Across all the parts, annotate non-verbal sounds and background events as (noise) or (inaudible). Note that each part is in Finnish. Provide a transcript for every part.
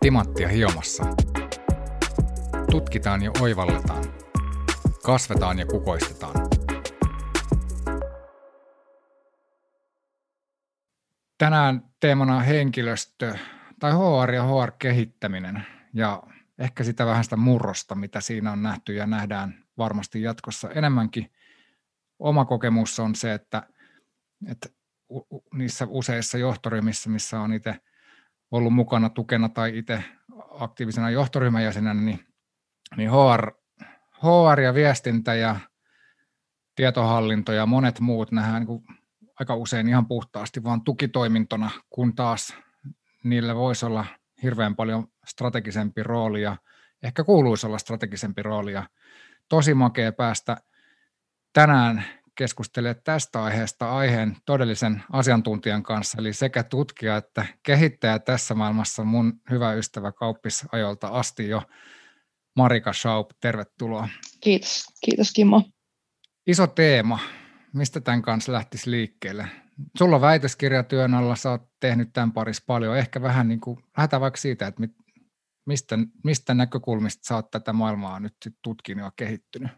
Timanttia hiomassa. Tutkitaan ja oivalletaan. Kasvetaan ja kukoistetaan. Tänään teemana henkilöstö tai HR ja HR-kehittäminen ja ehkä sitä vähän sitä murrosta, mitä siinä on nähty ja nähdään varmasti jatkossa enemmänkin. Oma kokemus on se, että, että niissä useissa johtoryhmissä, missä on itse ollut mukana tukena tai itse aktiivisena johtoryhmän jäsenenä, niin, niin HR, HR ja viestintä ja tietohallinto ja monet muut nähdään niin aika usein ihan puhtaasti vaan tukitoimintona, kun taas niillä voisi olla hirveän paljon strategisempi rooli ja ehkä kuuluisi olla strategisempi rooli. Ja tosi makea päästä tänään keskustelemaan tästä aiheesta aiheen todellisen asiantuntijan kanssa, eli sekä tutkija että kehittäjä tässä maailmassa, mun hyvä ystävä kauppisajolta asti jo, Marika Schaub, tervetuloa. Kiitos, kiitos Kimmo. Iso teema, mistä tämän kanssa lähtisi liikkeelle? Sulla on väitöskirjatyön alla, sä oot tehnyt tämän parissa paljon, ehkä vähän niin kuin, lähdetään vaikka siitä, että mistä, mistä näkökulmista sä oot tätä maailmaa nyt tutkinut ja kehittynyt?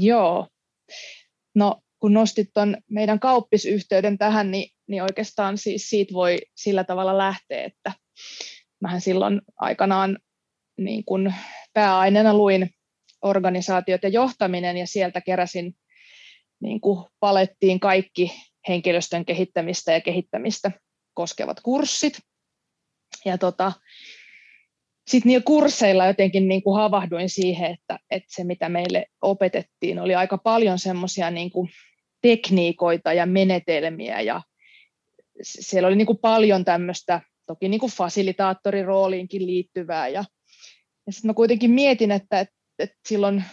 Joo, no kun nostit tuon meidän kauppisyhteyden tähän, niin, niin oikeastaan siis siitä voi sillä tavalla lähteä, että mähän silloin aikanaan niin kun pääaineena luin organisaatiot ja johtaminen ja sieltä keräsin niin kuin palettiin kaikki henkilöstön kehittämistä ja kehittämistä koskevat kurssit. Ja tota, sitten niillä kursseilla jotenkin niin kuin havahduin siihen, että, että se mitä meille opetettiin oli aika paljon semmoisia niin tekniikoita ja menetelmiä ja siellä oli niin kuin paljon tämmöistä, toki niin kuin fasilitaattorirooliinkin liittyvää ja, ja sitten mä kuitenkin mietin, että, että, että silloin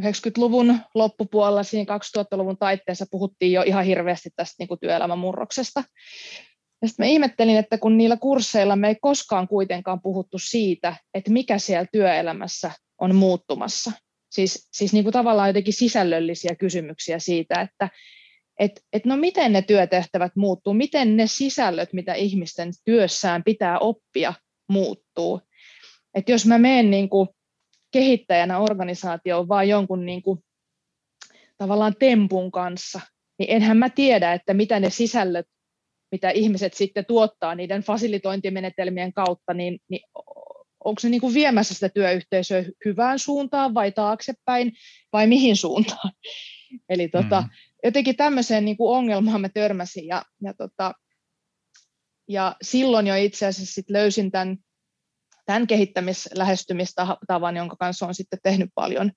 90-luvun loppupuolella, siinä 2000-luvun taitteessa puhuttiin jo ihan hirveästi tästä niin kuin työelämän murroksesta. Ja sitten mä ihmettelin, että kun niillä kursseilla me ei koskaan kuitenkaan puhuttu siitä, että mikä siellä työelämässä on muuttumassa. Siis, siis niin kuin tavallaan jotenkin sisällöllisiä kysymyksiä siitä, että et, et no miten ne työtehtävät muuttuu, miten ne sisällöt, mitä ihmisten työssään pitää oppia, muuttuu. Et jos mä menen niin kuin kehittäjänä organisaatioon vaan jonkun niin kuin, tavallaan tempun kanssa, niin enhän mä tiedä, että mitä ne sisällöt, mitä ihmiset sitten tuottaa niiden fasilitointimenetelmien kautta, niin, niin onko se niin kuin viemässä sitä työyhteisöä hyvään suuntaan vai taaksepäin vai mihin suuntaan. (laughs) Eli tota, mm. jotenkin tämmöiseen niin kuin ongelmaan mä törmäsin ja, ja, tota, ja silloin jo itse asiassa sit löysin tämän, tämän kehittämislähestymistavan, jonka kanssa on sitten tehnyt paljon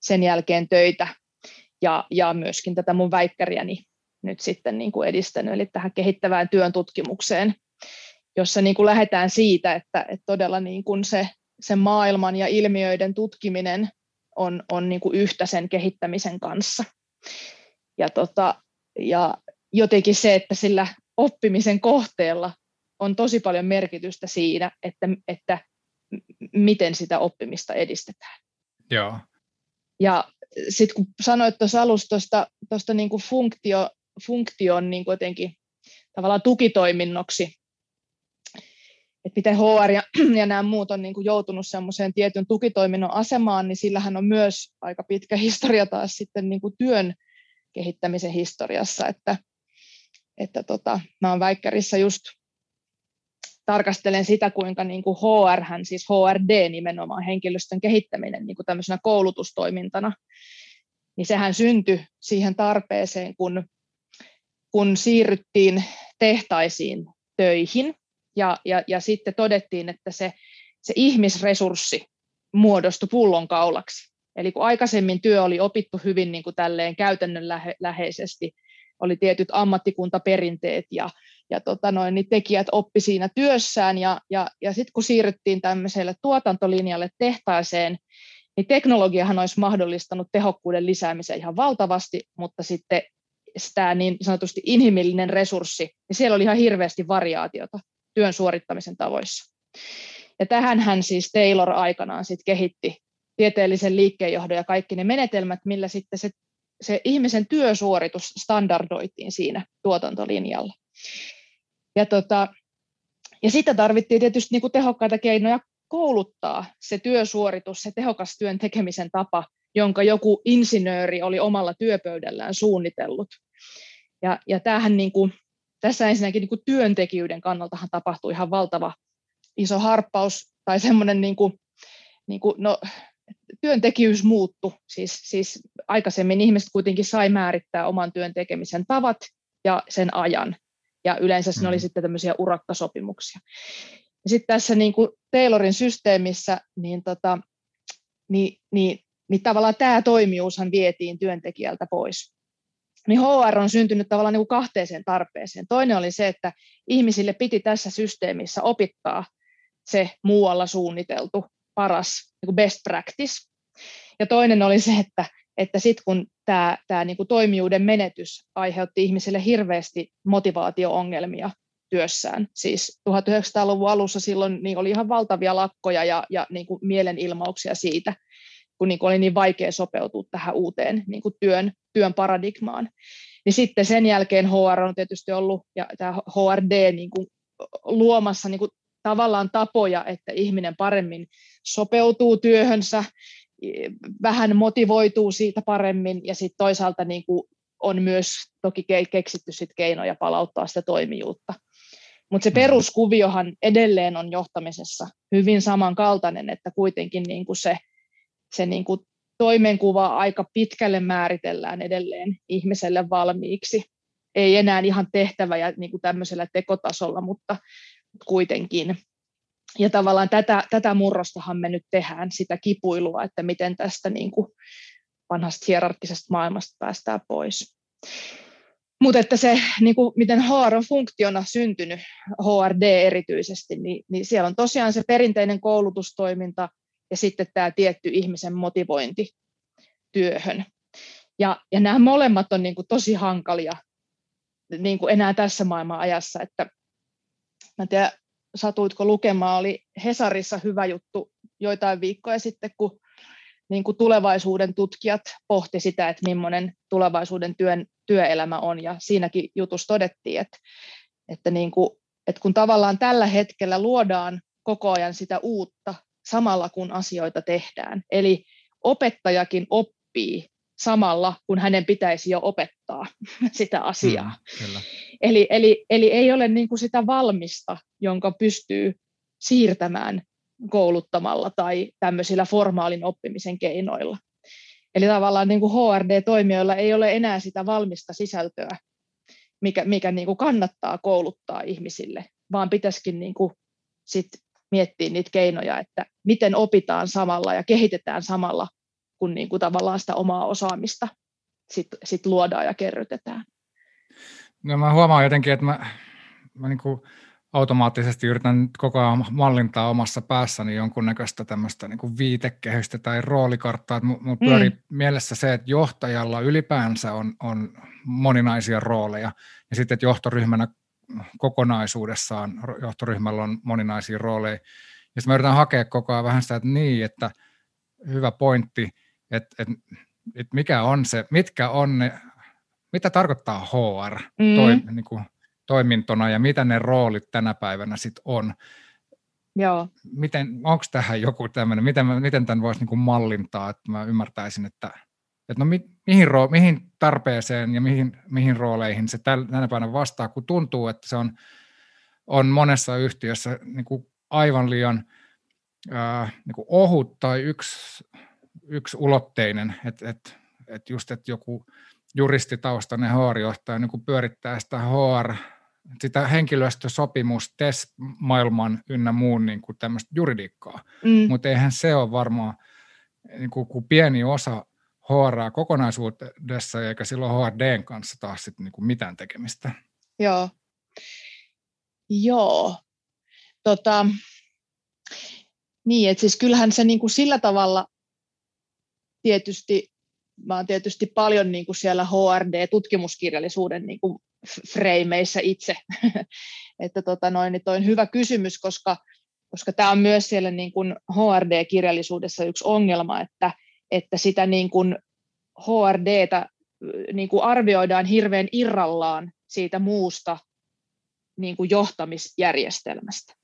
sen jälkeen töitä ja, ja myöskin tätä mun väikkäriäni nyt sitten niin kuin edistänyt, eli tähän kehittävään työn tutkimukseen jossa niin kuin lähdetään siitä, että, että todella niin kuin se, se maailman ja ilmiöiden tutkiminen on, on niin kuin yhtä sen kehittämisen kanssa. Ja, tota, ja jotenkin se, että sillä oppimisen kohteella on tosi paljon merkitystä siinä, että, että miten sitä oppimista edistetään. Joo. Ja sitten kun sanoit tuossa alussa tuosta niin funktio, funktion niin jotenkin tavallaan tukitoiminnoksi, että miten HR ja, ja nämä muut on niin kuin joutunut semmoiseen tietyn tukitoiminnon asemaan, niin sillähän on myös aika pitkä historia taas sitten niin kuin työn kehittämisen historiassa, että, että tota, mä olen väikkärissä just tarkastelen sitä, kuinka niin kuin HR, siis HRD nimenomaan henkilöstön kehittäminen niin kuin tämmöisenä koulutustoimintana, niin sehän syntyi siihen tarpeeseen, kun, kun siirryttiin tehtaisiin töihin, ja, ja, ja sitten todettiin, että se, se ihmisresurssi muodostui pullonkaulaksi. Eli kun aikaisemmin työ oli opittu hyvin niin kuin tälleen käytännönläheisesti, oli tietyt ammattikuntaperinteet ja, ja tota noin, niin tekijät oppi siinä työssään ja, ja, ja sitten kun siirryttiin tämmöiselle tuotantolinjalle tehtaaseen, niin teknologiahan olisi mahdollistanut tehokkuuden lisäämisen ihan valtavasti, mutta sitten tämä niin sanotusti inhimillinen resurssi, niin siellä oli ihan hirveästi variaatiota työn suorittamisen tavoissa. Ja tähän hän siis Taylor aikanaan sit kehitti tieteellisen liikkeenjohdon ja kaikki ne menetelmät, millä sitten se, se ihmisen työsuoritus standardoitiin siinä tuotantolinjalla. Ja, tota, ja sitten tarvittiin tietysti niin kuin tehokkaita keinoja kouluttaa se työsuoritus, se tehokas työn tekemisen tapa, jonka joku insinööri oli omalla työpöydällään suunnitellut. Ja, ja tämähän niin kuin, tässä ensinnäkin niin kuin työntekijöiden kannaltahan tapahtui ihan valtava iso harppaus tai semmoinen niin kuin, niin kuin, no, työntekijyys muuttu. Siis, siis aikaisemmin ihmiset kuitenkin sai määrittää oman työn tekemisen tavat ja sen ajan. Ja yleensä siinä oli mm. sitten tämmöisiä urakkasopimuksia. Ja sitten tässä niin kuin Taylorin systeemissä, niin, tota, niin, niin, niin tavallaan tämä toimijuushan vietiin työntekijältä pois. Niin HR on syntynyt tavallaan niin kuin kahteeseen tarpeeseen. Toinen oli se, että ihmisille piti tässä systeemissä opittaa se muualla suunniteltu paras niin kuin best practice. Ja toinen oli se, että, että sitten kun tämä, tämä niin kuin toimijuuden menetys aiheutti ihmisille hirveästi motivaatio-ongelmia työssään. Siis 1900-luvun alussa silloin niin oli ihan valtavia lakkoja ja, ja niin kuin mielenilmauksia siitä, kun niin kuin oli niin vaikea sopeutua tähän uuteen niin kuin työn, työn paradigmaan. Niin sitten sen jälkeen HR on tietysti ollut, ja tämä HRD niin kuin luomassa niin kuin tavallaan tapoja, että ihminen paremmin sopeutuu työhönsä, vähän motivoituu siitä paremmin ja sitten toisaalta niin kuin on myös toki keksitty sit keinoja palauttaa sitä toimijuutta. Mutta se mm. peruskuviohan edelleen on johtamisessa hyvin samankaltainen, että kuitenkin niin kuin se, se niin kuin toimenkuva aika pitkälle määritellään edelleen ihmiselle valmiiksi. Ei enää ihan tehtävä ja niin kuin tämmöisellä tekotasolla, mutta kuitenkin. Ja tavallaan tätä, tätä murrostahan me nyt tehdään, sitä kipuilua, että miten tästä niin kuin vanhasta hierarkkisesta maailmasta päästään pois. Mutta että se, niin kuin, miten HR on funktiona syntynyt, HRD erityisesti, niin, niin siellä on tosiaan se perinteinen koulutustoiminta ja sitten tämä tietty ihmisen motivointi työhön. Ja, ja nämä molemmat on niin kuin tosi hankalia niin kuin enää tässä maailman ajassa, että mä en tiedä, satuitko lukemaan, oli Hesarissa hyvä juttu joitain viikkoja sitten, kun niin kuin tulevaisuuden tutkijat pohti sitä, että millainen tulevaisuuden työn, työelämä on, ja siinäkin jutussa todettiin, että, että, niin kuin, että kun tavallaan tällä hetkellä luodaan koko ajan sitä uutta samalla kun asioita tehdään, eli opettajakin oppii samalla, kun hänen pitäisi jo opettaa (laughs) sitä asiaa. Mm, kyllä. Eli, eli, eli ei ole niin kuin sitä valmista, jonka pystyy siirtämään kouluttamalla tai tämmöisillä formaalin oppimisen keinoilla. Eli tavallaan niin kuin HRD-toimijoilla ei ole enää sitä valmista sisältöä, mikä, mikä niin kuin kannattaa kouluttaa ihmisille, vaan pitäisikin niin kuin sit miettiä niitä keinoja, että miten opitaan samalla ja kehitetään samalla, kun niin kuin tavallaan sitä omaa osaamista sit, sit luodaan ja kerrytetään. No mä huomaan jotenkin, että mä, mä niin kuin automaattisesti yritän koko ajan mallintaa omassa päässäni jonkunnäköistä tämmöistä niin viitekehystä tai roolikarttaa. Mulla pyörii mm. mielessä se, että johtajalla ylipäänsä on, on moninaisia rooleja ja sitten, että johtoryhmänä kokonaisuudessaan johtoryhmällä on moninaisia rooleja. Ja sitten mä yritän hakea koko ajan vähän sitä, että niin, että hyvä pointti, että, että, että mikä on se, mitkä on ne, mitä tarkoittaa HR mm. toi, niin kuin, toimintona ja mitä ne roolit tänä päivänä sitten on. Joo. Miten, onko tähän joku tämmöinen, miten, miten tämän voisi niin mallintaa, että mä ymmärtäisin, että, että no mi, mihin, roo, mihin tarpeeseen ja mihin, mihin rooleihin se tänä päivänä vastaa, kun tuntuu, että se on, on monessa yhtiössä niin kuin aivan liian ää, niin kuin ohut tai yksi, yksi ulotteinen, että et, et just, että joku juristitaustainen HR-johtaja niin pyörittää sitä HR sitä henkilöstösopimus, TES-maailman ynnä muun niin kuin tämmöistä juridiikkaa. Mm. Mutta eihän se ole varmaan niin kuin, kuin pieni osa HR kokonaisuudessa, eikä silloin HRDn kanssa taas sit niin kuin mitään tekemistä. Joo. Joo. Tota, niin, että siis kyllähän se niin kuin sillä tavalla tietysti, mä oon tietysti paljon niin kuin siellä HRD-tutkimuskirjallisuuden niin kuin freimeissä itse. (laughs) että tota noin, niin toi on hyvä kysymys, koska, koska tämä on myös siellä niin kuin HRD-kirjallisuudessa yksi ongelma, että, että sitä niin kuin HRDtä niin kuin arvioidaan hirveän irrallaan siitä muusta niin kuin johtamisjärjestelmästä.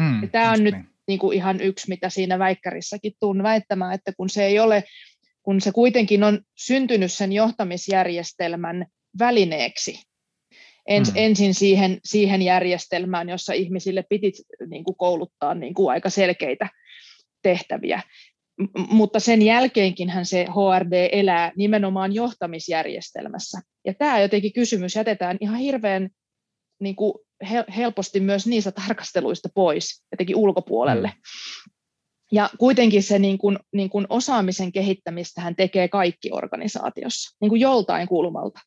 Mm, tämä on nyt niin. niin kuin ihan yksi, mitä siinä väikkärissäkin tuun väittämään, että kun se ei ole, kun se kuitenkin on syntynyt sen johtamisjärjestelmän välineeksi, ens, mm. ensin siihen, siihen järjestelmään, jossa ihmisille piti niin kuin kouluttaa niin kuin aika selkeitä tehtäviä. Mutta sen jälkeenkin se HRD elää nimenomaan johtamisjärjestelmässä. Ja tämä jotenkin kysymys jätetään ihan hirveän niin kuin helposti myös niistä tarkasteluista pois, jotenkin ulkopuolelle. Mm. Ja kuitenkin se niin kuin, niin kuin osaamisen kehittämistä tekee kaikki organisaatiossa, niin kuin joltain kulmalta.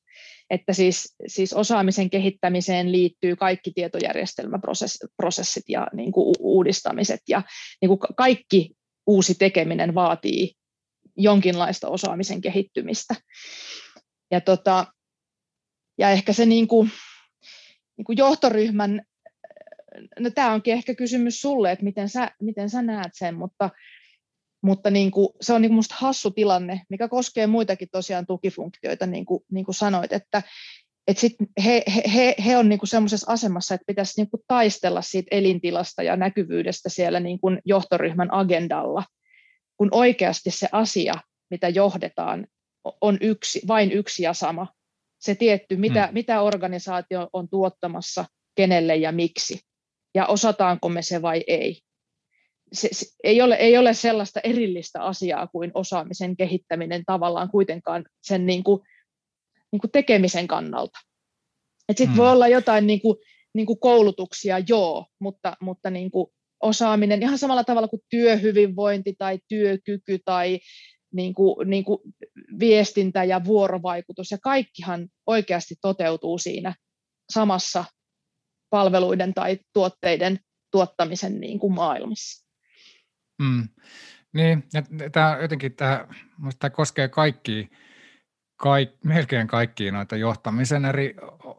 Että siis, siis osaamisen kehittämiseen liittyy kaikki tietojärjestelmäprosessit ja niin kuin uudistamiset ja niin kuin kaikki uusi tekeminen vaatii jonkinlaista osaamisen kehittymistä. Ja, tota, ja ehkä se niin kuin, niin kuin johtoryhmän, no tämä onkin ehkä kysymys sulle, että miten sä, miten sä näet sen, mutta, mutta niin kuin, se on niin kuin musta hassu tilanne, mikä koskee muitakin tosiaan tukifunktioita, niin kuin, niin kuin sanoit, että et sit he, he, he on niinku semmoisessa asemassa, että pitäisi niinku taistella siitä elintilasta ja näkyvyydestä siellä niinku johtoryhmän agendalla, kun oikeasti se asia, mitä johdetaan, on yksi, vain yksi ja sama se tietty, mitä, hmm. mitä organisaatio on tuottamassa, kenelle ja miksi, ja osataanko me se vai ei. Se, se, ei, ole, ei ole sellaista erillistä asiaa kuin osaamisen kehittäminen tavallaan kuitenkaan sen niin kuin, niin kuin tekemisen kannalta. Sitten hmm. voi olla jotain niin kuin, niin kuin koulutuksia, joo, mutta, mutta niin kuin osaaminen ihan samalla tavalla kuin työhyvinvointi tai työkyky tai niin kuin, niin kuin viestintä ja vuorovaikutus ja kaikkihan oikeasti toteutuu siinä samassa palveluiden tai tuotteiden tuottamisen niin kuin maailmassa. Mm. Niin, ja tämä jotenkin tämä, tämä koskee kaikki, kaik, melkein kaikkia noita johtamisen eri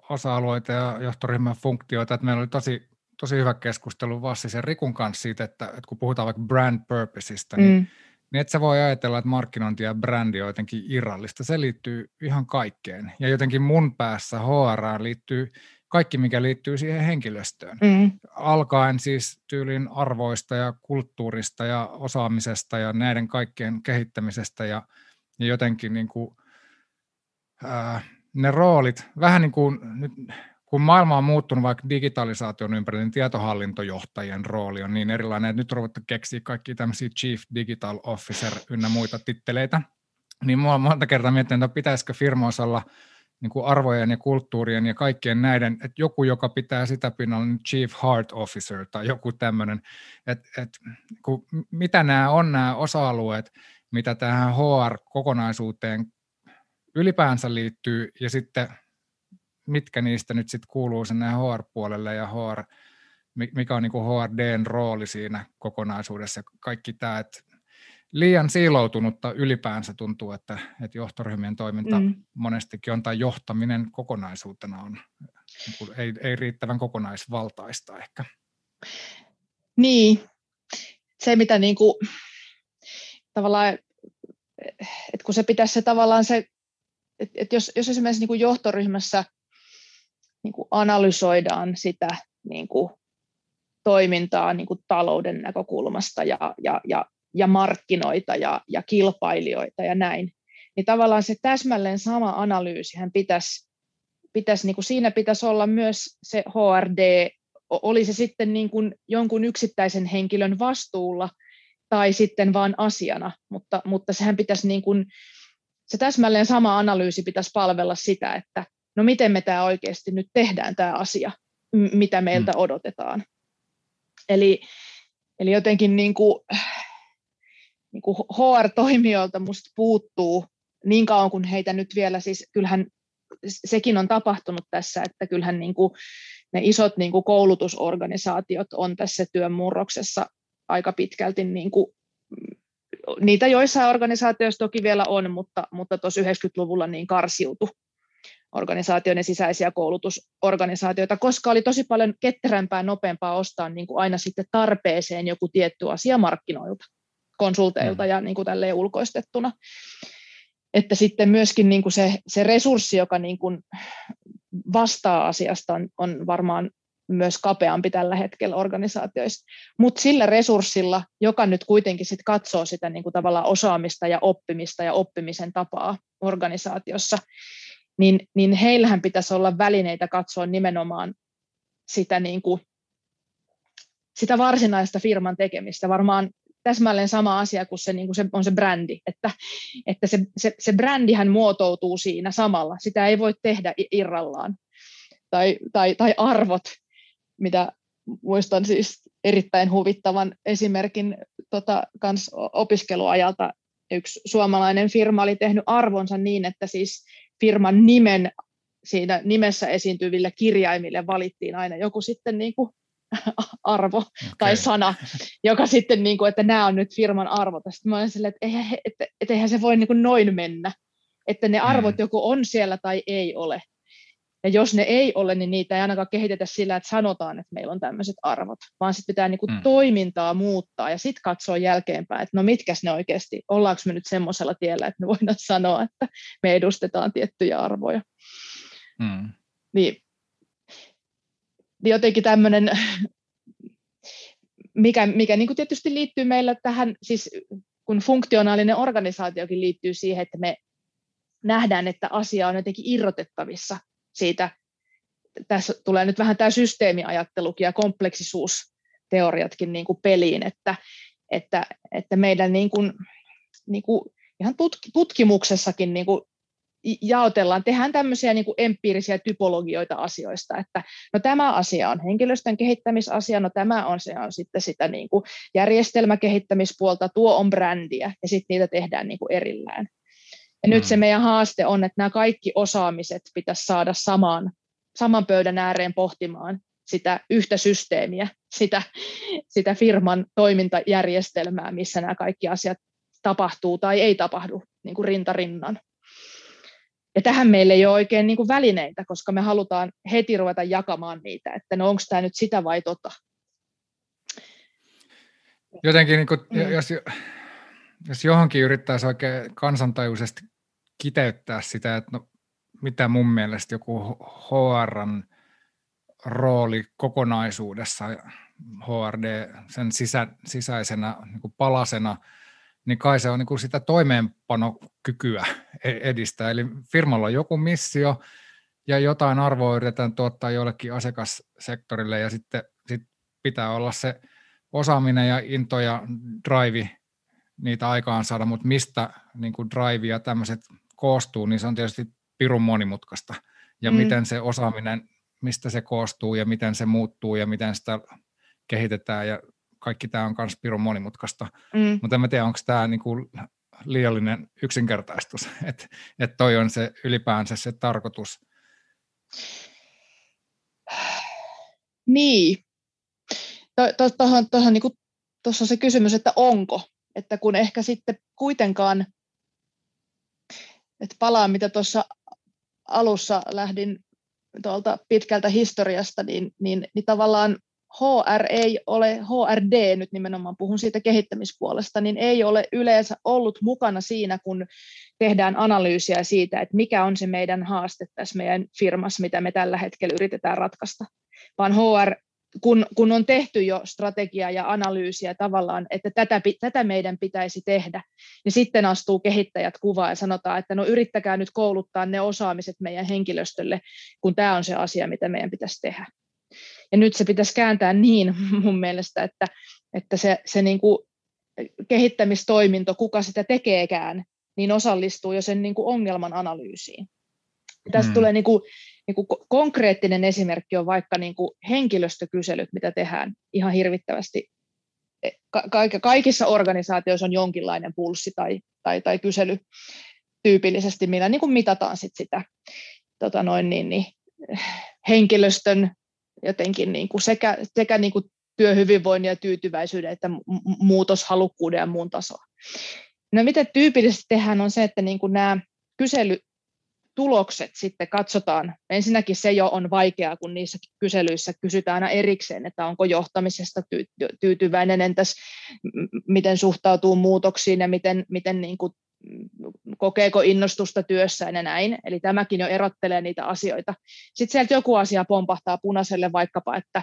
osa-alueita ja johtoryhmän funktioita. Että meillä oli tosi, tosi hyvä keskustelu Vassisen Rikun kanssa siitä, että, että kun puhutaan vaikka brand purposeista, niin mm niin et sä voi ajatella, että markkinointi ja brändi on jotenkin irrallista. Se liittyy ihan kaikkeen. Ja jotenkin mun päässä HR liittyy kaikki, mikä liittyy siihen henkilöstöön. Mm. Alkaen siis tyylin arvoista ja kulttuurista ja osaamisesta ja näiden kaikkien kehittämisestä ja, ja jotenkin niin kuin, ne roolit, vähän niin kuin nyt kun maailma on muuttunut vaikka digitalisaation ympärillä, niin tietohallintojohtajien rooli on niin erilainen, että nyt ruvettu keksiä kaikki tämmöisiä Chief Digital Officer ynnä muita titteleitä, niin mua monta kertaa miettinyt, että pitäisikö firmoissa olla niin kuin arvojen ja kulttuurien ja kaikkien näiden, että joku, joka pitää sitä pinnalla, niin Chief Heart Officer tai joku tämmöinen, että, että kun, mitä nämä on nämä osa-alueet, mitä tähän HR-kokonaisuuteen ylipäänsä liittyy, ja sitten mitkä niistä nyt sitten kuuluu sinne HR-puolelle ja HR, mikä on niin kuin HRDn rooli siinä kokonaisuudessa. Kaikki tämä, että liian siiloutunutta ylipäänsä tuntuu, että, että johtoryhmien toiminta mm. monestikin on, tai johtaminen kokonaisuutena on, niin ei, ei riittävän kokonaisvaltaista ehkä. Niin, se mitä niin kuin, tavallaan, että kun se pitäisi se tavallaan se, että, että jos, jos esimerkiksi niin kuin johtoryhmässä – niin kuin analysoidaan sitä niin kuin toimintaa niin kuin talouden näkökulmasta ja, ja, ja, ja markkinoita ja, ja kilpailijoita ja näin, niin tavallaan se täsmälleen sama analyysihän pitäisi, pitäisi niin kuin siinä pitäisi olla myös se HRD, oli se sitten niin kuin jonkun yksittäisen henkilön vastuulla tai sitten vain asiana, mutta, mutta sehän pitäisi niin kuin, se täsmälleen sama analyysi pitäisi palvella sitä, että no miten me tämä oikeasti nyt tehdään tämä asia, mitä meiltä mm. odotetaan. Eli, eli jotenkin niin kuin, niin kuin HR-toimijoilta musta puuttuu niin kauan kuin heitä nyt vielä, siis kyllähän sekin on tapahtunut tässä, että kyllähän niin kuin ne isot niin kuin koulutusorganisaatiot on tässä työn murroksessa aika pitkälti niin kuin, niitä joissain organisaatioissa toki vielä on, mutta, mutta tuossa 90-luvulla niin karsiutu organisaatioiden sisäisiä koulutusorganisaatioita, koska oli tosi paljon ketterämpää nopeampaa ostaa niin kuin aina sitten tarpeeseen joku tietty asia markkinoilta, konsulteilta mm. ja niin kuin tälleen ulkoistettuna. Että sitten myöskin niin kuin se, se resurssi, joka niin kuin vastaa asiasta, on, on varmaan myös kapeampi tällä hetkellä organisaatioissa. Mutta sillä resurssilla, joka nyt kuitenkin sit katsoo sitä niin kuin tavallaan osaamista ja oppimista ja oppimisen tapaa organisaatiossa, niin, niin heillähän pitäisi olla välineitä katsoa nimenomaan sitä, niin kuin, sitä varsinaista firman tekemistä. Varmaan täsmälleen sama asia kuin se, niin kuin se on se brändi, että, että se, se, se brändihän muotoutuu siinä samalla. Sitä ei voi tehdä irrallaan. Tai, tai, tai arvot, mitä muistan siis erittäin huvittavan esimerkin tota, kans opiskeluajalta. Yksi suomalainen firma oli tehnyt arvonsa niin, että siis firman nimen siinä nimessä esiintyville kirjaimille valittiin aina joku sitten niin kuin (laughs) arvo okay. tai sana, joka sitten, niin kuin, että nämä on nyt firman arvot. Sitten mä olen sille, että eihän, että, että eihän se voi niin kuin noin mennä, että ne arvot mm. joko on siellä tai ei ole. Ja jos ne ei ole, niin niitä ei ainakaan kehitetä sillä, että sanotaan, että meillä on tämmöiset arvot, vaan sitten pitää niinku mm. toimintaa muuttaa ja sitten katsoa jälkeenpäin, että no mitkäs ne oikeasti, ollaanko me nyt semmoisella tiellä, että me voidaan (laughs) sanoa, että me edustetaan tiettyjä arvoja. Mm. Niin, jotenkin tämmöinen, mikä, mikä niin kuin tietysti liittyy meillä tähän, siis kun funktionaalinen organisaatiokin liittyy siihen, että me nähdään, että asia on jotenkin irrotettavissa siitä, tässä tulee nyt vähän tämä systeemiajattelukin ja kompleksisuusteoriatkin niin kuin peliin, että, että, että meidän niin kuin, niin kuin ihan tutkimuksessakin niin kuin jaotellaan, tehdään tämmöisiä niin kuin empiirisiä typologioita asioista, että no tämä asia on henkilöstön kehittämisasia, no tämä on, se on sitten sitä niin kuin järjestelmäkehittämispuolta, tuo on brändiä, ja sitten niitä tehdään niin kuin erillään. Ja nyt se mm. meidän haaste on, että nämä kaikki osaamiset pitäisi saada samaan, saman pöydän ääreen pohtimaan sitä yhtä systeemiä, sitä, sitä firman toimintajärjestelmää, missä nämä kaikki asiat tapahtuu tai ei tapahdu niin kuin rintarinnan. Ja tähän meillä ei ole oikein niin kuin välineitä, koska me halutaan heti ruveta jakamaan niitä, että no onko tämä nyt sitä vai tota. Jotenkin, niin kuin, mm. jos, jos johonkin yrittäisi oikein kansantajuisesti kiteyttää sitä, että no, mitä mun mielestä joku HRn rooli kokonaisuudessa, HRD sen sisä, sisäisenä niin palasena – niin kai se on niin kuin sitä toimeenpanokykyä e-, edistää. Eli firmalla on joku missio ja jotain arvoa yritetään tuottaa jollekin asiakassektorille ja sitten sit pitää olla se osaaminen ja into ja drive niitä aikaan saada, mutta mistä niin kuin drive ja tämmöiset koostuu, niin se on tietysti pirun monimutkaista. Ja mm. miten se osaaminen, mistä se koostuu ja miten se muuttuu ja miten sitä kehitetään ja kaikki tämä on myös pirun monimutkaista, mm. mutta en mä tiedä, onko tämä niinku liiallinen yksinkertaistus, (laughs) että et toi on se ylipäänsä se tarkoitus. Niin. Tuossa to, to, niinku, on se kysymys, että onko, että kun ehkä sitten kuitenkaan, että palaan mitä tuossa alussa lähdin tuolta pitkältä historiasta, niin, niin, niin tavallaan HR ei ole, HRD nyt nimenomaan puhun siitä kehittämispuolesta, niin ei ole yleensä ollut mukana siinä, kun tehdään analyysiä siitä, että mikä on se meidän haaste tässä meidän firmassa, mitä me tällä hetkellä yritetään ratkaista. Vaan HR, kun, kun on tehty jo strategiaa ja analyysiä tavallaan, että tätä, tätä meidän pitäisi tehdä, niin sitten astuu kehittäjät kuvaan ja sanotaan, että no yrittäkää nyt kouluttaa ne osaamiset meidän henkilöstölle, kun tämä on se asia, mitä meidän pitäisi tehdä. Ja nyt se pitäisi kääntää niin (laughs) mun mielestä, että, että se, se niin kuin kehittämistoiminto, kuka sitä tekeekään, niin osallistuu jo sen niin kuin ongelman analyysiin. Tästä mm. tulee niin kuin, niin kuin konkreettinen esimerkki on vaikka niin kuin henkilöstökyselyt, mitä tehdään ihan hirvittävästi. E, ka- kaikissa organisaatioissa on jonkinlainen pulssi tai, tai, tai kysely tyypillisesti, millä niin kuin mitataan sit sitä tota noin, niin, niin, henkilöstön jotenkin niin kuin sekä, sekä niin kuin työhyvinvoinnin ja tyytyväisyyden että muutoshalukkuuden ja muun tasoa. No mitä tyypillisesti tehdään on se, että niin kuin nämä kyselytulokset sitten katsotaan. Ensinnäkin se jo on vaikeaa, kun niissä kyselyissä kysytään aina erikseen, että onko johtamisesta tyytyväinen, entäs miten suhtautuu muutoksiin ja miten, miten niin kuin kokeeko innostusta työssään ja näin. Eli tämäkin jo erottelee niitä asioita. Sitten sieltä joku asia pompahtaa punaiselle vaikkapa, että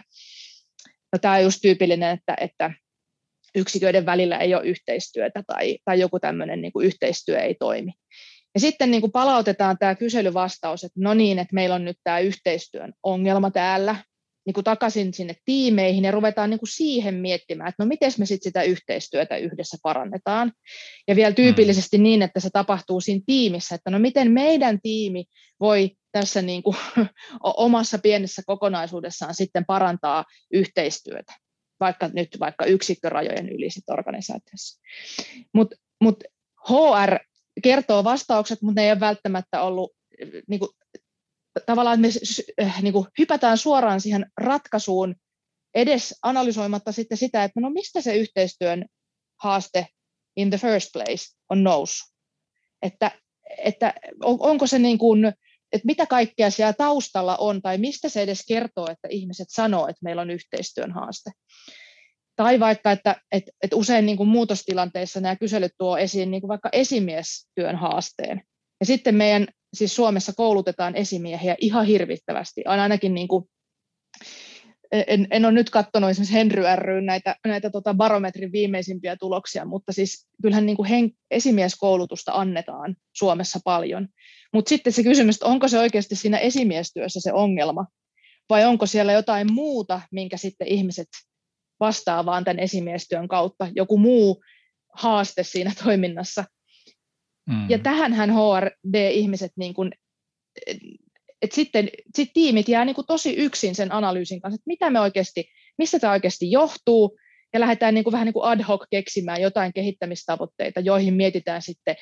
no tämä on just tyypillinen, että, että yksiköiden välillä ei ole yhteistyötä tai, tai joku tämmöinen niin yhteistyö ei toimi. Ja sitten niin kuin palautetaan tämä kyselyvastaus, että no niin, että meillä on nyt tämä yhteistyön ongelma täällä, niin kuin takaisin sinne tiimeihin ja ruvetaan niin kuin siihen miettimään, että no miten me sitten sitä yhteistyötä yhdessä parannetaan. Ja vielä tyypillisesti mm. niin, että se tapahtuu siinä tiimissä, että no miten meidän tiimi voi tässä (laughs) niin kuin omassa pienessä kokonaisuudessaan sitten parantaa yhteistyötä, vaikka nyt vaikka yksikkörajojen yli sit organisaatiossa. Mutta mut HR kertoo vastaukset, mutta ne ei ole välttämättä ollut niin kuin, tavallaan, että me äh, niin kuin, hypätään suoraan siihen ratkaisuun edes analysoimatta sitten sitä, että no mistä se yhteistyön haaste in the first place on noussut. Että, että on, onko se niin kuin, että mitä kaikkea siellä taustalla on, tai mistä se edes kertoo, että ihmiset sanoo, että meillä on yhteistyön haaste. Tai vaikka, että, että, että usein niin kuin muutostilanteissa nämä kyselyt tuo esiin niin kuin vaikka esimiestyön haasteen. Ja sitten meidän, siis Suomessa koulutetaan esimiehiä ihan hirvittävästi. Ainakin niin kuin, en, en ole nyt katsonut esimerkiksi Henry ry näitä, näitä tota barometrin viimeisimpiä tuloksia, mutta siis kyllähän niin kuin hen, esimieskoulutusta annetaan Suomessa paljon. Mutta sitten se kysymys, että onko se oikeasti siinä esimiestyössä se ongelma, vai onko siellä jotain muuta, minkä sitten ihmiset vastaa vaan tämän esimiestyön kautta, joku muu haaste siinä toiminnassa. Mm. Ja tähänhän HRD-ihmiset, niin kuin, että sitten sit tiimit jää niin kuin tosi yksin sen analyysin kanssa, että mitä me oikeasti, mistä tämä oikeasti johtuu, ja lähdetään niin kuin vähän niin kuin ad hoc keksimään jotain kehittämistavoitteita, joihin mietitään sitten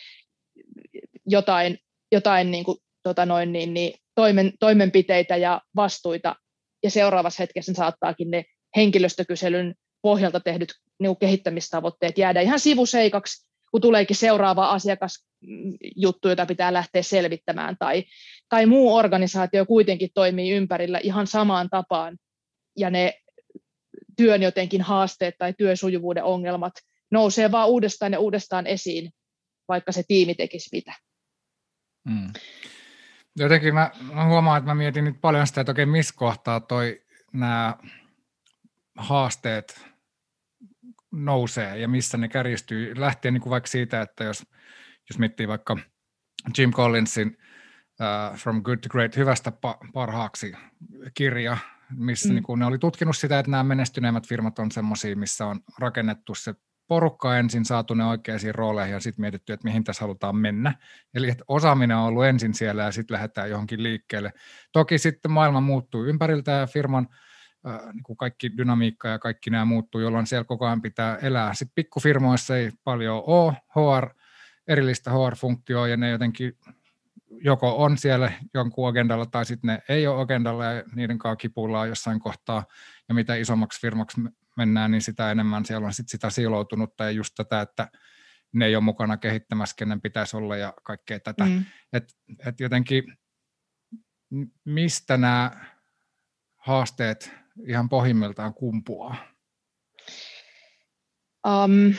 jotain, jotain niin kuin, tota noin, niin, niin, toimen, toimenpiteitä ja vastuita, ja seuraavassa hetkessä saattaakin ne henkilöstökyselyn pohjalta tehdyt niin kehittämistavoitteet jäädä ihan sivuseikaksi, kun tuleekin seuraava asiakasjuttu, jota pitää lähteä selvittämään, tai, tai muu organisaatio kuitenkin toimii ympärillä ihan samaan tapaan, ja ne työn jotenkin haasteet tai työsujuvuuden ongelmat nousee vaan uudestaan ja uudestaan esiin, vaikka se tiimi tekisi mitä. Hmm. Jotenkin mä, mä huomaan, että mä mietin nyt paljon sitä, että oikein missä kohtaa toi nämä haasteet nousee ja missä ne kärjistyy, lähtien niin kuin vaikka siitä, että jos, jos miettii vaikka Jim Collinsin uh, From Good to Great hyvästä pa- parhaaksi kirja, missä mm. niin kuin ne oli tutkinut sitä, että nämä menestyneimmät firmat on semmoisia, missä on rakennettu se porukka ensin, saatu ne oikeisiin rooleihin ja sitten mietitty, että mihin tässä halutaan mennä. Eli että osaaminen on ollut ensin siellä ja sitten lähdetään johonkin liikkeelle. Toki sitten maailma muuttuu ympäriltä ja firman niin kuin kaikki dynamiikka ja kaikki nämä muuttuu, jolloin siellä koko ajan pitää elää. Sitten pikkufirmoissa ei paljon ole HR, erillistä HR-funktioa ja ne jotenkin joko on siellä jonkun agendalla tai sitten ne ei ole agendalla ja niiden kanssa kipuillaan jossain kohtaa ja mitä isommaksi firmaksi mennään, niin sitä enemmän siellä on sit sitä siiloutunutta ja just tätä, että ne ei ole mukana kehittämässä, kenen pitäisi olla ja kaikkea tätä. Mm. Et, et jotenkin mistä nämä haasteet ihan pohjimmiltaan kumpuaa? Um,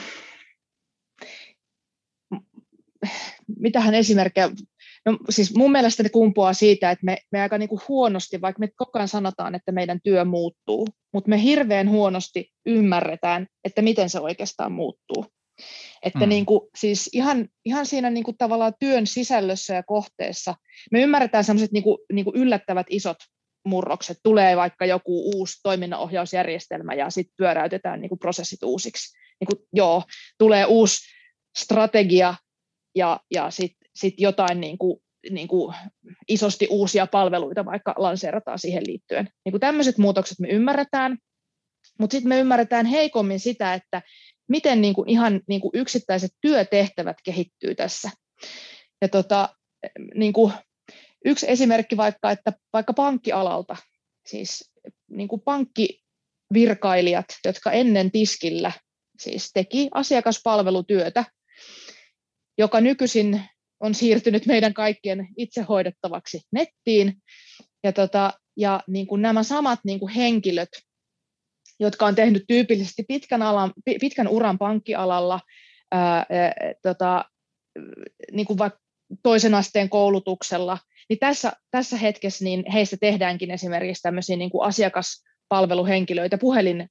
mitähän esimerkkejä? No, siis mun mielestä ne kumpuaa siitä, että me, me aika niin kuin huonosti, vaikka me koko ajan sanotaan, että meidän työ muuttuu, mutta me hirveän huonosti ymmärretään, että miten se oikeastaan muuttuu. Että mm. niin kuin, siis ihan, ihan siinä niin kuin tavallaan työn sisällössä ja kohteessa me ymmärretään sellaiset niin kuin, niin kuin yllättävät isot murrokset, tulee vaikka joku uusi toiminnanohjausjärjestelmä ja sitten pyöräytetään niin kuin prosessit uusiksi. Niin kuin, joo, tulee uusi strategia ja, ja sitten sit jotain niin kuin, niin kuin isosti uusia palveluita vaikka lanseerataan siihen liittyen. Niin kuin tämmöiset muutokset me ymmärretään, mutta sitten me ymmärretään heikommin sitä, että miten niin kuin ihan niin kuin yksittäiset työtehtävät kehittyy tässä. Ja tota, niin kuin Yksi esimerkki vaikka, että vaikka pankkialalta, siis niin kuin pankkivirkailijat, jotka ennen tiskillä siis teki asiakaspalvelutyötä, joka nykyisin on siirtynyt meidän kaikkien itse hoidettavaksi nettiin. Ja, tota, ja niin kuin nämä samat niin kuin henkilöt, jotka on tehnyt tyypillisesti pitkän, alan, pitkän uran pankkialalla, ää, ää, tota, niin kuin vaikka toisen asteen koulutuksella, niin tässä, tässä hetkessä niin heistä tehdäänkin esimerkiksi tämmöisiä niin kuin asiakaspalveluhenkilöitä puhelin,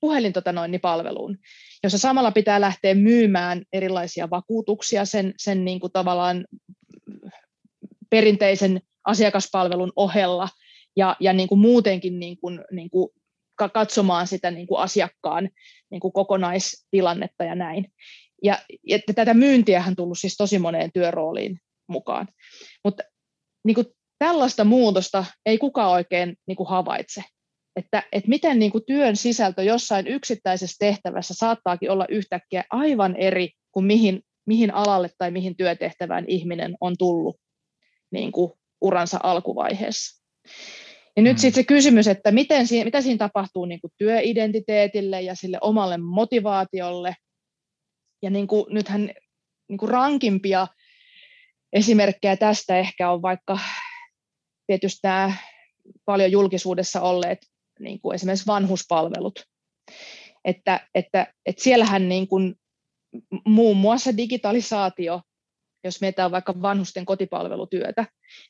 puhelin tota noin, niin palveluun, jossa samalla pitää lähteä myymään erilaisia vakuutuksia sen, sen niin kuin tavallaan perinteisen asiakaspalvelun ohella ja, ja niin kuin muutenkin niin kuin, niin kuin katsomaan sitä niin kuin asiakkaan niin kuin kokonaistilannetta ja näin. Ja, ja tätä myyntiähän tullut siis tosi moneen työrooliin mukaan. Mutta niin kuin tällaista muutosta ei kukaan oikein niin kuin havaitse. Että, että miten niin kuin työn sisältö jossain yksittäisessä tehtävässä saattaakin olla yhtäkkiä aivan eri kuin mihin, mihin alalle tai mihin työtehtävään ihminen on tullut niin kuin uransa alkuvaiheessa. Ja nyt mm. sitten se kysymys, että miten mitä siinä tapahtuu niin kuin työidentiteetille ja sille omalle motivaatiolle. Ja niin kuin, nythän niin kuin rankimpia esimerkkejä tästä ehkä on vaikka tietysti nämä paljon julkisuudessa olleet niin kuin esimerkiksi vanhuspalvelut. Että, että, että siellähän niin kuin muun muassa digitalisaatio jos mietitään vaikka vanhusten kotipalvelutyötä,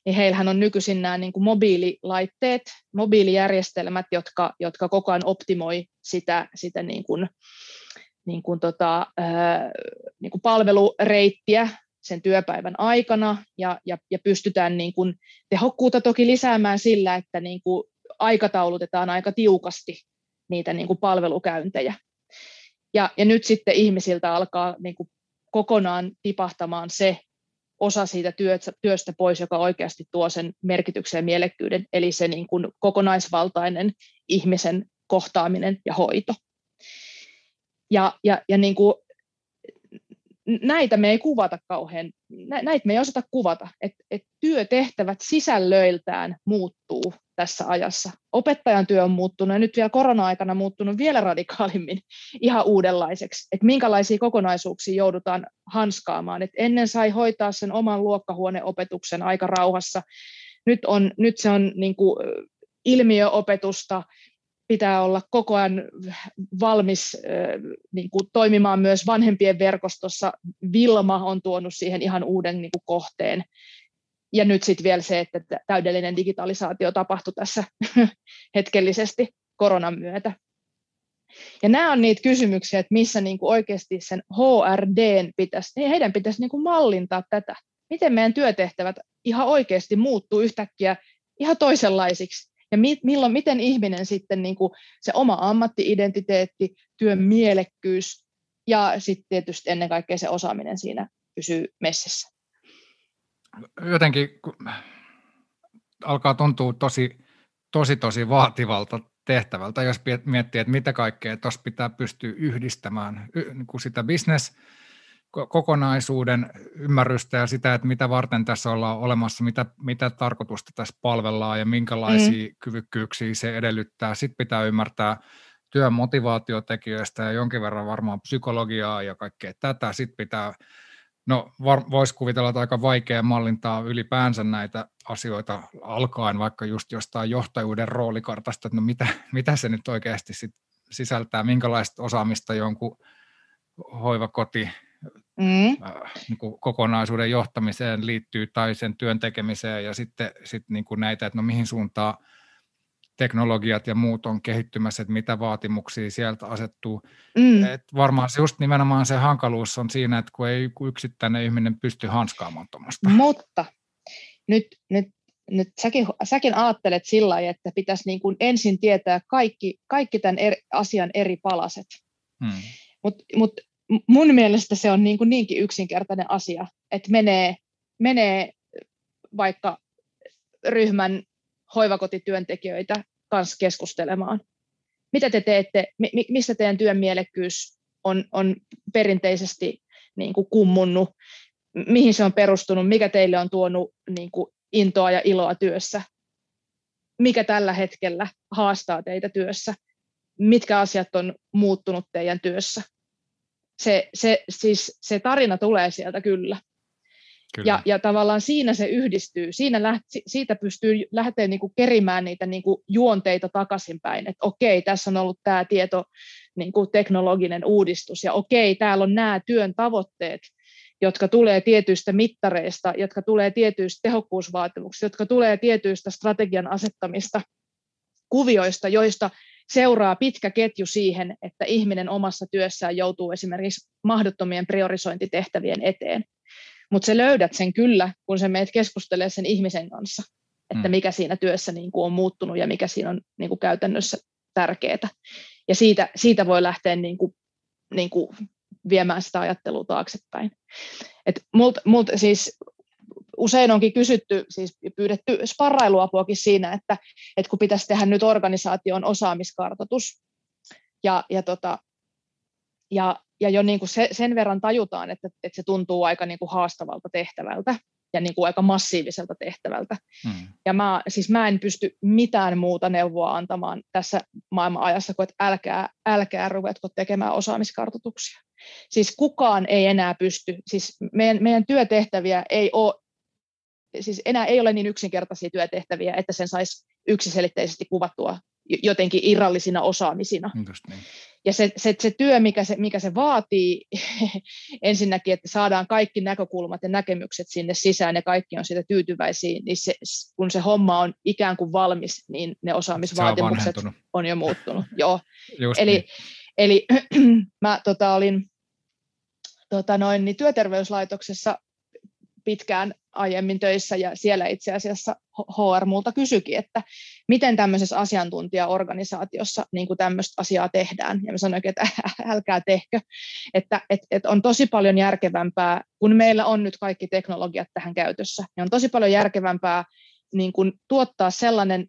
niin heillähän on nykyisin nämä niin kuin mobiililaitteet, mobiilijärjestelmät, jotka, jotka koko ajan optimoi sitä, sitä niin kuin, niin kuin tota, niin kuin palvelureittiä sen työpäivän aikana ja, ja, ja pystytään niin kuin tehokkuutta toki lisäämään sillä, että niin kuin aikataulutetaan aika tiukasti niitä niin kuin palvelukäyntejä. Ja, ja nyt sitten ihmisiltä alkaa niin kuin kokonaan tipahtamaan se osa siitä työstä pois, joka oikeasti tuo sen merkityksen ja mielekkyyden, eli se niin kuin kokonaisvaltainen ihmisen kohtaaminen ja hoito. Ja, ja, ja niin kuin näitä me ei kuvata kauhean, näitä me ei osata kuvata, että et työtehtävät sisällöiltään muuttuu tässä ajassa. Opettajan työ on muuttunut ja nyt vielä korona-aikana muuttunut vielä radikaalimmin (laughs) ihan uudenlaiseksi, että minkälaisia kokonaisuuksia joudutaan hanskaamaan. Et ennen sai hoitaa sen oman luokkahuoneopetuksen aika rauhassa, nyt, on, nyt se on niin kuin ilmiöopetusta, pitää olla koko ajan valmis niin kuin, toimimaan myös vanhempien verkostossa. Vilma on tuonut siihen ihan uuden niin kuin, kohteen. Ja nyt sitten vielä se, että täydellinen digitalisaatio tapahtui tässä (laughs) hetkellisesti koronan myötä. Ja nämä on niitä kysymyksiä, että missä niin kuin oikeasti sen HRD pitäisi, heidän pitäisi niin kuin mallintaa tätä. Miten meidän työtehtävät ihan oikeasti muuttuu yhtäkkiä ihan toisenlaisiksi ja mi, milloin, miten ihminen sitten niin kuin se oma ammattiidentiteetti, työn mielekkyys ja sitten tietysti ennen kaikkea se osaaminen siinä pysyy messissä. Jotenkin alkaa tuntua tosi, tosi, tosi vaativalta tehtävältä, jos miettii, että mitä kaikkea tuossa pitää pystyä yhdistämään, niin kuin sitä business kokonaisuuden ymmärrystä ja sitä, että mitä varten tässä ollaan olemassa, mitä, mitä tarkoitusta tässä palvellaan ja minkälaisia mm. kyvykkyyksiä se edellyttää. Sitten pitää ymmärtää työn motivaatiotekijöistä ja jonkin verran varmaan psykologiaa ja kaikkea tätä. Sitten pitää, no voisi kuvitella, että aika vaikea mallintaa ylipäänsä näitä asioita alkaen vaikka just jostain johtajuuden roolikartasta, että no mitä, mitä se nyt oikeasti sit sisältää, minkälaista osaamista jonkun hoivakoti mm. äh, niin kuin kokonaisuuden johtamiseen liittyy tai sen työn tekemiseen ja sitten sit niin kuin näitä, että no mihin suuntaan teknologiat ja muut on kehittymässä, että mitä vaatimuksia sieltä asettuu. Mm. Et varmaan se just nimenomaan se hankaluus on siinä, että kun ei yksittäinen ihminen pysty hanskaamaan tuommoista. Mutta nyt, nyt, nyt säkin, säkin ajattelet sillä lailla, että pitäisi niin kuin ensin tietää kaikki, kaikki tämän eri, asian eri palaset. Hmm. Mutta mut mun mielestä se on niin kuin niinkin yksinkertainen asia, että menee, menee vaikka ryhmän hoivakotityöntekijöitä kanssa keskustelemaan. Mitä te teette, missä teidän työn mielekkyys on, on perinteisesti niin kuin kummunnut, mihin se on perustunut, mikä teille on tuonut niin kuin intoa ja iloa työssä, mikä tällä hetkellä haastaa teitä työssä, mitkä asiat on muuttunut teidän työssä se, se, siis se tarina tulee sieltä kyllä. kyllä. Ja, ja tavallaan siinä se yhdistyy, siinä läht, siitä pystyy lähteä niin kuin kerimään niitä niin kuin juonteita takaisinpäin, että okei, tässä on ollut tämä tieto, niin kuin teknologinen uudistus, ja okei, täällä on nämä työn tavoitteet, jotka tulee tietyistä mittareista, jotka tulee tietyistä tehokkuusvaatimuksista, jotka tulee tietyistä strategian asettamista kuvioista, joista seuraa pitkä ketju siihen, että ihminen omassa työssään joutuu esimerkiksi mahdottomien priorisointitehtävien eteen. Mutta se löydät sen kyllä, kun se meet keskustelee sen ihmisen kanssa, että mm. mikä siinä työssä niin kuin on muuttunut ja mikä siinä on niin kuin käytännössä tärkeää. Ja siitä, siitä voi lähteä niin kuin, niin kuin viemään sitä ajattelua taaksepäin. Et mult, mult, siis usein onkin kysytty, siis pyydetty sparrailuapuakin siinä, että, että kun pitäisi tehdä nyt organisaation osaamiskartoitus, ja, ja, tota, ja, ja jo niin kuin se, sen verran tajutaan, että, että se tuntuu aika niin kuin haastavalta tehtävältä ja niin kuin aika massiiviselta tehtävältä. Hmm. Ja mä, siis mä en pysty mitään muuta neuvoa antamaan tässä maailman ajassa kuin, että älkää, älkää ruvetko tekemään osaamiskartoituksia. Siis kukaan ei enää pysty, siis meidän, meidän työtehtäviä ei ole siis enää ei ole niin yksinkertaisia työtehtäviä, että sen saisi yksiselitteisesti kuvattua jotenkin irrallisina osaamisina. Niin. Ja se, se, se työ, mikä se, mikä se vaatii, (laughs) ensinnäkin, että saadaan kaikki näkökulmat ja näkemykset sinne sisään ja kaikki on siitä tyytyväisiä, niin se, kun se homma on ikään kuin valmis, niin ne osaamisvaatimukset on, on jo muuttunut. (laughs) Joo. eli niin. eli (clears throat) mä tota, olin tota noin, niin työterveyslaitoksessa pitkään aiemmin töissä ja siellä itse asiassa HR multa kysyikin, että miten tämmöisessä asiantuntijaorganisaatiossa niin kuin tämmöistä asiaa tehdään. Ja mä sanoin, että (laughs) älkää tehkö, että et, et on tosi paljon järkevämpää, kun meillä on nyt kaikki teknologiat tähän käytössä, niin on tosi paljon järkevämpää niin kuin tuottaa sellainen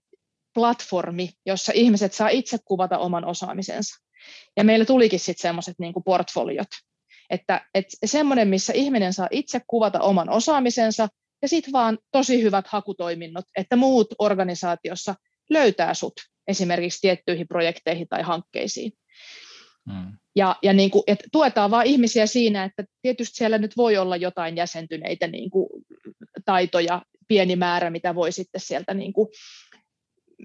platformi, jossa ihmiset saa itse kuvata oman osaamisensa. Ja meillä tulikin sitten semmoiset niin portfoliot, että, että semmoinen, missä ihminen saa itse kuvata oman osaamisensa ja sitten vaan tosi hyvät hakutoiminnot, että muut organisaatiossa löytää sut esimerkiksi tiettyihin projekteihin tai hankkeisiin. Hmm. Ja, ja niin kuin, että tuetaan vaan ihmisiä siinä, että tietysti siellä nyt voi olla jotain jäsentyneitä niin kuin, taitoja, pieni määrä, mitä voi sitten sieltä niin kuin,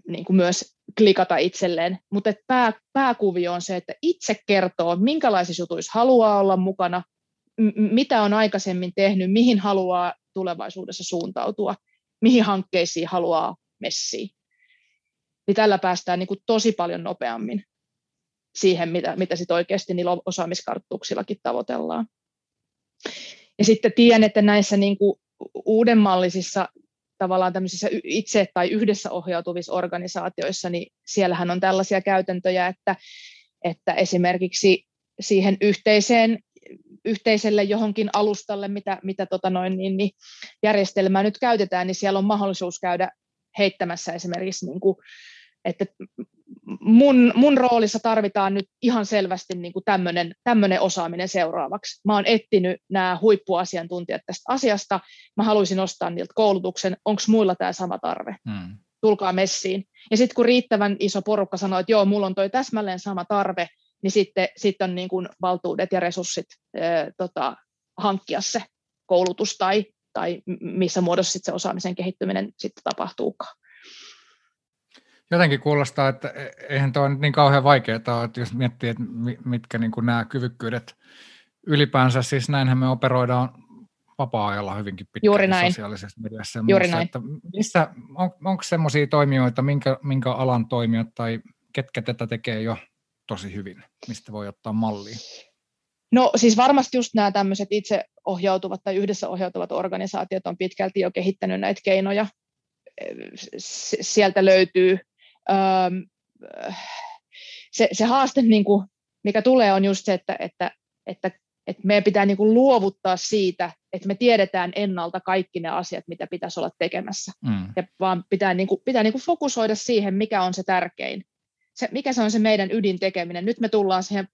niin kuin myös klikata itselleen, mutta pää, pääkuvio on se, että itse kertoo, minkälaisissa jutuissa haluaa olla mukana, m- mitä on aikaisemmin tehnyt, mihin haluaa tulevaisuudessa suuntautua, mihin hankkeisiin haluaa messiä. Niin tällä päästään niin kuin tosi paljon nopeammin siihen, mitä, mitä sit oikeasti niillä osaamiskarttuuksillakin tavoitellaan. Ja sitten tiedän, että näissä niin kuin uudenmallisissa tavallaan tämmöisissä itse tai yhdessä ohjautuvissa organisaatioissa, niin siellähän on tällaisia käytäntöjä, että, että esimerkiksi siihen yhteiseen yhteiselle johonkin alustalle, mitä, mitä tota noin, niin, niin järjestelmää nyt käytetään, niin siellä on mahdollisuus käydä heittämässä esimerkiksi niin kuin että mun, mun roolissa tarvitaan nyt ihan selvästi niin kuin tämmöinen osaaminen seuraavaksi. Mä oon etsinyt nämä huippuasiantuntijat tästä asiasta, mä haluaisin nostaa niiltä koulutuksen, onko muilla tämä sama tarve? Hmm. Tulkaa messiin. Ja sitten kun riittävän iso porukka sanoo, että joo, mulla on toi täsmälleen sama tarve, niin sitten, sitten on niin kuin valtuudet ja resurssit ää, tota, hankkia se koulutus tai, tai missä muodossa sitten se osaamisen kehittyminen sitten tapahtuukaan. Jotenkin kuulostaa, että e, eihän tuo nyt niin kauhean vaikeaa ole, että jos miettii, että mitkä niin kuin nämä kyvykkyydet ylipäänsä, siis näinhän me operoidaan vapaa-ajalla hyvinkin pitkään sosiaalisessa mediassa. Juuri muussa, näin. Että missä, on, onko semmoisia toimijoita, minkä, minkä alan toimijat tai ketkä tätä tekee jo tosi hyvin, mistä voi ottaa mallia? No siis varmasti just nämä tämmöiset itse ohjautuvat tai yhdessä ohjautuvat organisaatiot on pitkälti jo kehittänyt näitä keinoja. Sieltä löytyy se, se haaste, niin kuin, mikä tulee, on just se, että, että, että, että meidän pitää niin kuin luovuttaa siitä, että me tiedetään ennalta kaikki ne asiat, mitä pitäisi olla tekemässä. Mm. Ja vaan pitää, niin kuin, pitää niin kuin fokusoida siihen, mikä on se tärkein. Se, mikä se on se meidän ydintekeminen. Nyt me tullaan siihen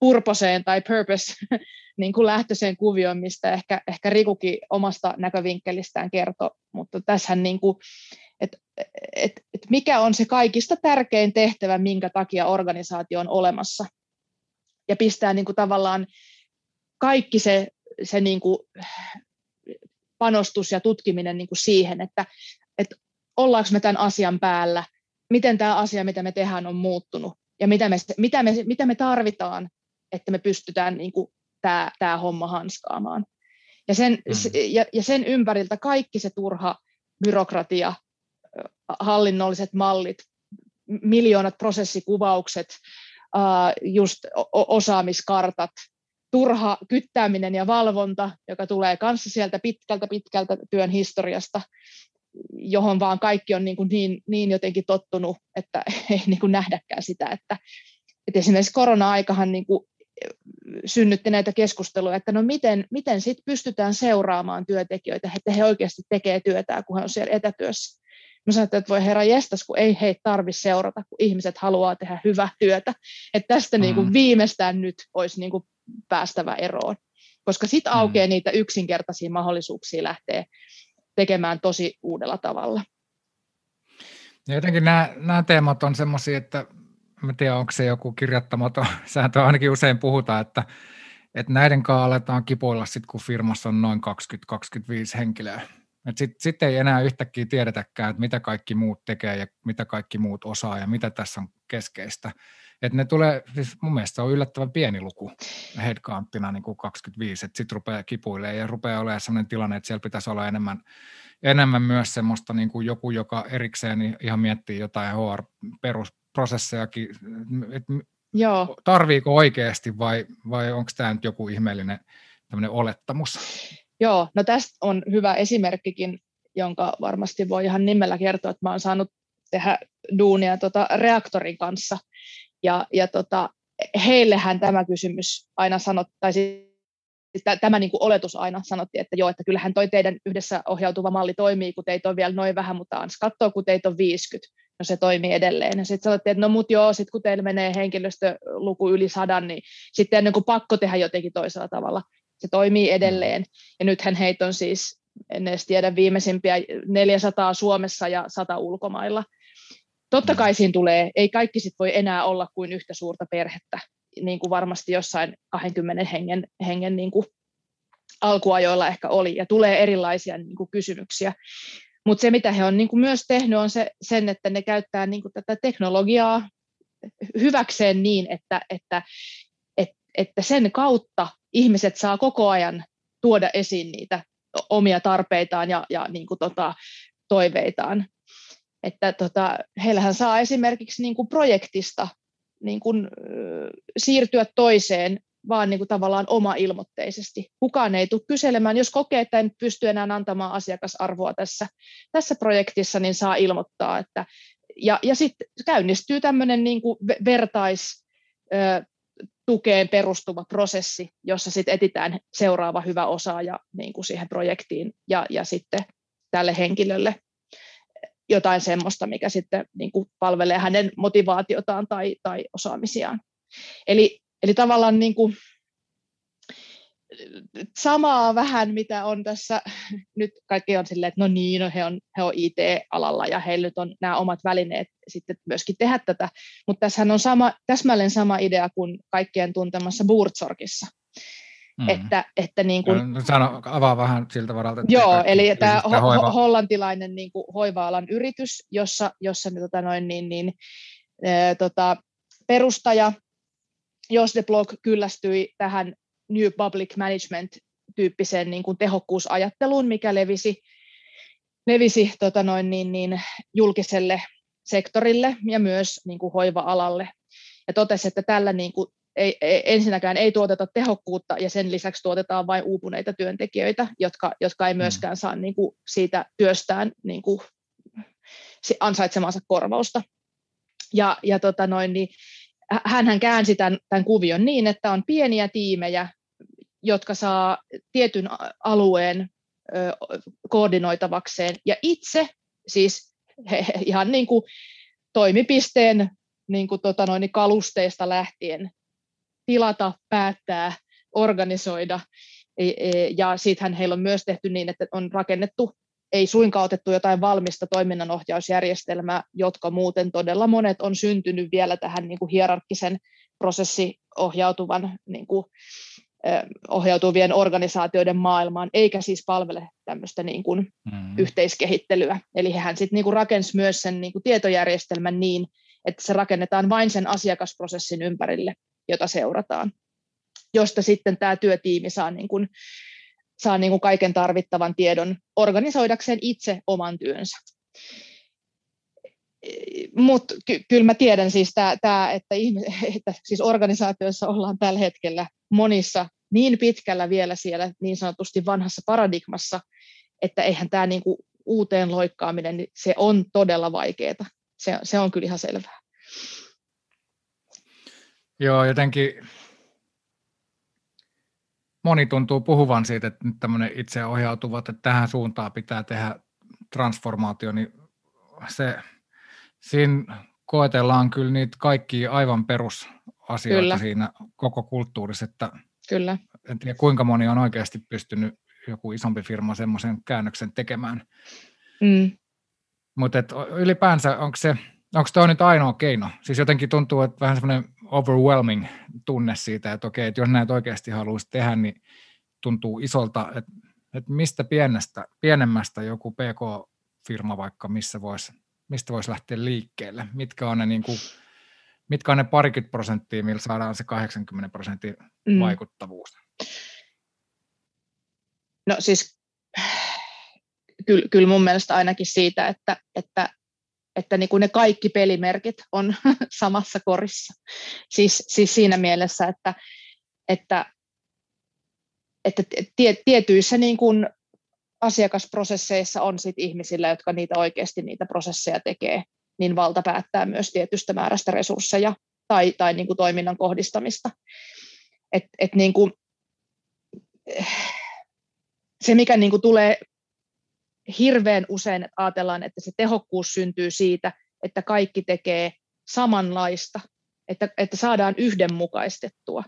purposeen tai purpose (laughs) niin kuin lähtöiseen kuvioon, mistä ehkä, ehkä Rikukin omasta näkövinkkelistään kertoi, mutta tässähän niin kuin, että et, et mikä on se kaikista tärkein tehtävä, minkä takia organisaatio on olemassa. Ja pistää niin kuin tavallaan kaikki se, se niin kuin panostus ja tutkiminen niin kuin siihen, että, että ollaanko me tämän asian päällä, miten tämä asia, mitä me tehdään, on muuttunut ja mitä me, mitä me, mitä me tarvitaan, että me pystytään niin kuin tämä, tämä homma hanskaamaan. Ja sen, mm. ja, ja sen ympäriltä kaikki se turha byrokratia, hallinnolliset mallit, miljoonat prosessikuvaukset, just osaamiskartat, turha kyttääminen ja valvonta, joka tulee kanssa sieltä pitkältä pitkältä työn historiasta, johon vaan kaikki on niin, kuin niin, niin jotenkin tottunut, että (laughs) ei niin kuin nähdäkään sitä, että, että esimerkiksi korona-aikahan niin kuin synnytti näitä keskusteluja, että no miten, miten sit pystytään seuraamaan työntekijöitä, että he oikeasti tekee työtä, kun he on siellä etätyössä. Mä sanoin, että voi herra jestas, kun ei heitä tarvitse seurata, kun ihmiset haluaa tehdä hyvää työtä. Että tästä mm. niin kuin viimeistään nyt olisi niin kuin päästävä eroon. Koska sitten mm. aukeaa niitä yksinkertaisia mahdollisuuksia lähteä tekemään tosi uudella tavalla. Ja jotenkin nämä, nämä teemat on sellaisia, että en tiedä, onko se joku kirjattamaton (laughs) sääntö, ainakin usein puhutaan, että, että näiden kanssa aletaan kipoilla sitten, kun firmassa on noin 20-25 henkilöä. Sitten sit ei enää yhtäkkiä tiedetäkään, että mitä kaikki muut tekee ja mitä kaikki muut osaa ja mitä tässä on keskeistä. Et ne tulee, siis mun mielestä se on yllättävän pieni luku headcounttina niin kuin 25, että sitten rupeaa kipuilemaan ja rupeaa olemaan sellainen tilanne, että siellä pitäisi olla enemmän, enemmän myös semmoista niin kuin joku, joka erikseen ihan miettii jotain HR-perusprosessejakin, että Joo. tarviiko oikeasti vai, vai onko tämä nyt joku ihmeellinen tämmöinen olettamus? Joo, no tästä on hyvä esimerkkikin, jonka varmasti voi ihan nimellä kertoa, että mä oon saanut tehdä duunia tota reaktorin kanssa. Ja, ja tota, heillehän tämä kysymys aina sanottaisi, tämä niin kuin oletus aina sanottiin, että joo, että kyllähän toi teidän yhdessä ohjautuva malli toimii, kun teitä on vielä noin vähän, mutta ans katsoo, kun teitä on 50, no se toimii edelleen. Ja sitten sanottiin, että no mut joo, sitten kun teillä menee henkilöstöluku yli sadan, niin sitten ennen kuin pakko tehdä jotenkin toisella tavalla se toimii edelleen. Ja nythän heitä on siis, en edes tiedä, viimeisimpiä 400 Suomessa ja 100 ulkomailla. Totta kai siinä tulee, ei kaikki sit voi enää olla kuin yhtä suurta perhettä, niin kuin varmasti jossain 20 hengen, hengen niin kuin alkuajoilla ehkä oli, ja tulee erilaisia niin kuin kysymyksiä. Mutta se, mitä he on niin kuin myös tehnyt, on se, sen, että ne käyttää niin kuin tätä teknologiaa hyväkseen niin, että, että, että, sen kautta ihmiset saa koko ajan tuoda esiin niitä omia tarpeitaan ja, ja niin kuin tota, toiveitaan. Että tota, heillähän saa esimerkiksi niin kuin projektista niin kuin, siirtyä toiseen vaan niin kuin tavallaan oma-ilmoitteisesti. Kukaan ei tule kyselemään, jos kokee, että en pysty enää antamaan asiakasarvoa tässä, tässä projektissa, niin saa ilmoittaa. Että, ja ja sitten käynnistyy tämmöinen niin kuin vertais, tukeen perustuva prosessi, jossa sitten etitään seuraava hyvä osaaja niin kuin siihen projektiin ja, ja sitten tälle henkilölle jotain semmoista, mikä sitten niin kuin palvelee hänen motivaatiotaan tai, tai osaamisiaan. Eli, eli tavallaan niin kuin samaa vähän, mitä on tässä, (laughs) nyt kaikki on silleen, että no niin, no he on, he on IT-alalla ja heillä nyt on nämä omat välineet sitten myöskin tehdä tätä, mutta tässähän on sama, täsmälleen sama idea kuin kaikkien tuntemassa Buurtsorgissa. Mm. Että, että niin kuin, no, Sano, avaa vähän siltä varalta. Että joo, eli tämä ho- hoiva. hollantilainen niin kuin hoiva-alan yritys, jossa, jossa tota noin, niin, niin, e, tota, perustaja Jos de Blog kyllästyi tähän New Public Management-tyyppiseen niin kuin tehokkuusajatteluun, mikä levisi, levisi tota noin, niin, niin, julkiselle sektorille ja myös niin kuin hoiva-alalle. Ja totesi, että tällä niin kuin, ei, ei, ensinnäkään ei tuoteta tehokkuutta ja sen lisäksi tuotetaan vain uupuneita työntekijöitä, jotka, jotka ei mm. myöskään saa niin kuin, siitä työstään niin kuin, ansaitsemansa korvausta. Ja, ja tota noin, niin, hän käänsi tämän, tämän kuvion niin, että on pieniä tiimejä, jotka saa tietyn alueen koordinoitavakseen ja itse siis he, ihan niin kuin toimipisteen niin kuin tota noin, kalusteista lähtien tilata, päättää, organisoida. E, e, ja siitähän heillä on myös tehty niin, että on rakennettu, ei suinkaan otettu jotain valmista toiminnanohjausjärjestelmää, jotka muuten todella monet on syntynyt vielä tähän niin kuin hierarkkisen prosessiohjautuvan niin kuin ohjautuvien organisaatioiden maailmaan, eikä siis palvele tämmöistä niin kuin mm. yhteiskehittelyä. Eli hän sitten niin rakensi myös sen niin kuin tietojärjestelmän niin, että se rakennetaan vain sen asiakasprosessin ympärille, jota seurataan, josta sitten tämä työtiimi saa niin kuin saa niin kuin kaiken tarvittavan tiedon organisoidakseen itse oman työnsä. Mutta ky- kyllä mä tiedän siis, tää, että, ihmis- (laughs) että siis organisaatioissa ollaan tällä hetkellä monissa niin pitkällä vielä siellä niin sanotusti vanhassa paradigmassa, että eihän tämä niinku uuteen loikkaaminen, niin se on todella vaikeaa. Se, se on kyllä ihan selvää. Joo, jotenkin moni tuntuu puhuvan siitä, että nyt tämmöinen itseohjautuva, että tähän suuntaan pitää tehdä transformaatio, niin se, siinä koetellaan kyllä niitä kaikki aivan perusasioita kyllä. siinä koko kulttuurissa, että kyllä. en tiedä kuinka moni on oikeasti pystynyt joku isompi firma semmoisen käännöksen tekemään. Mm. Mutta ylipäänsä onko se, onko tuo nyt ainoa keino? Siis jotenkin tuntuu, että vähän semmoinen overwhelming tunne siitä, että okei, että jos näitä oikeasti haluaisi tehdä, niin tuntuu isolta, että, että mistä pienestä, pienemmästä joku PK-firma vaikka, missä voisi, mistä voisi lähteä liikkeelle, mitkä on ne niin kuin, mitkä on ne parikymmentä prosenttia, millä saadaan se 80 prosentin mm. vaikuttavuus? No siis kyllä, kyllä mun mielestä ainakin siitä, että, että, että niin kuin ne kaikki pelimerkit on (laughs) samassa korissa. Siis, siis siinä mielessä, että, että, että tietyissä niin kuin asiakasprosesseissa on sit ihmisillä, jotka niitä oikeasti niitä prosesseja tekee, niin valta päättää myös tietystä määrästä resursseja tai, tai niin kuin toiminnan kohdistamista. Et, et niin kuin, se, mikä niin kuin tulee hirveän usein, että ajatellaan, että se tehokkuus syntyy siitä, että kaikki tekee samanlaista, että, että saadaan yhdenmukaistettua.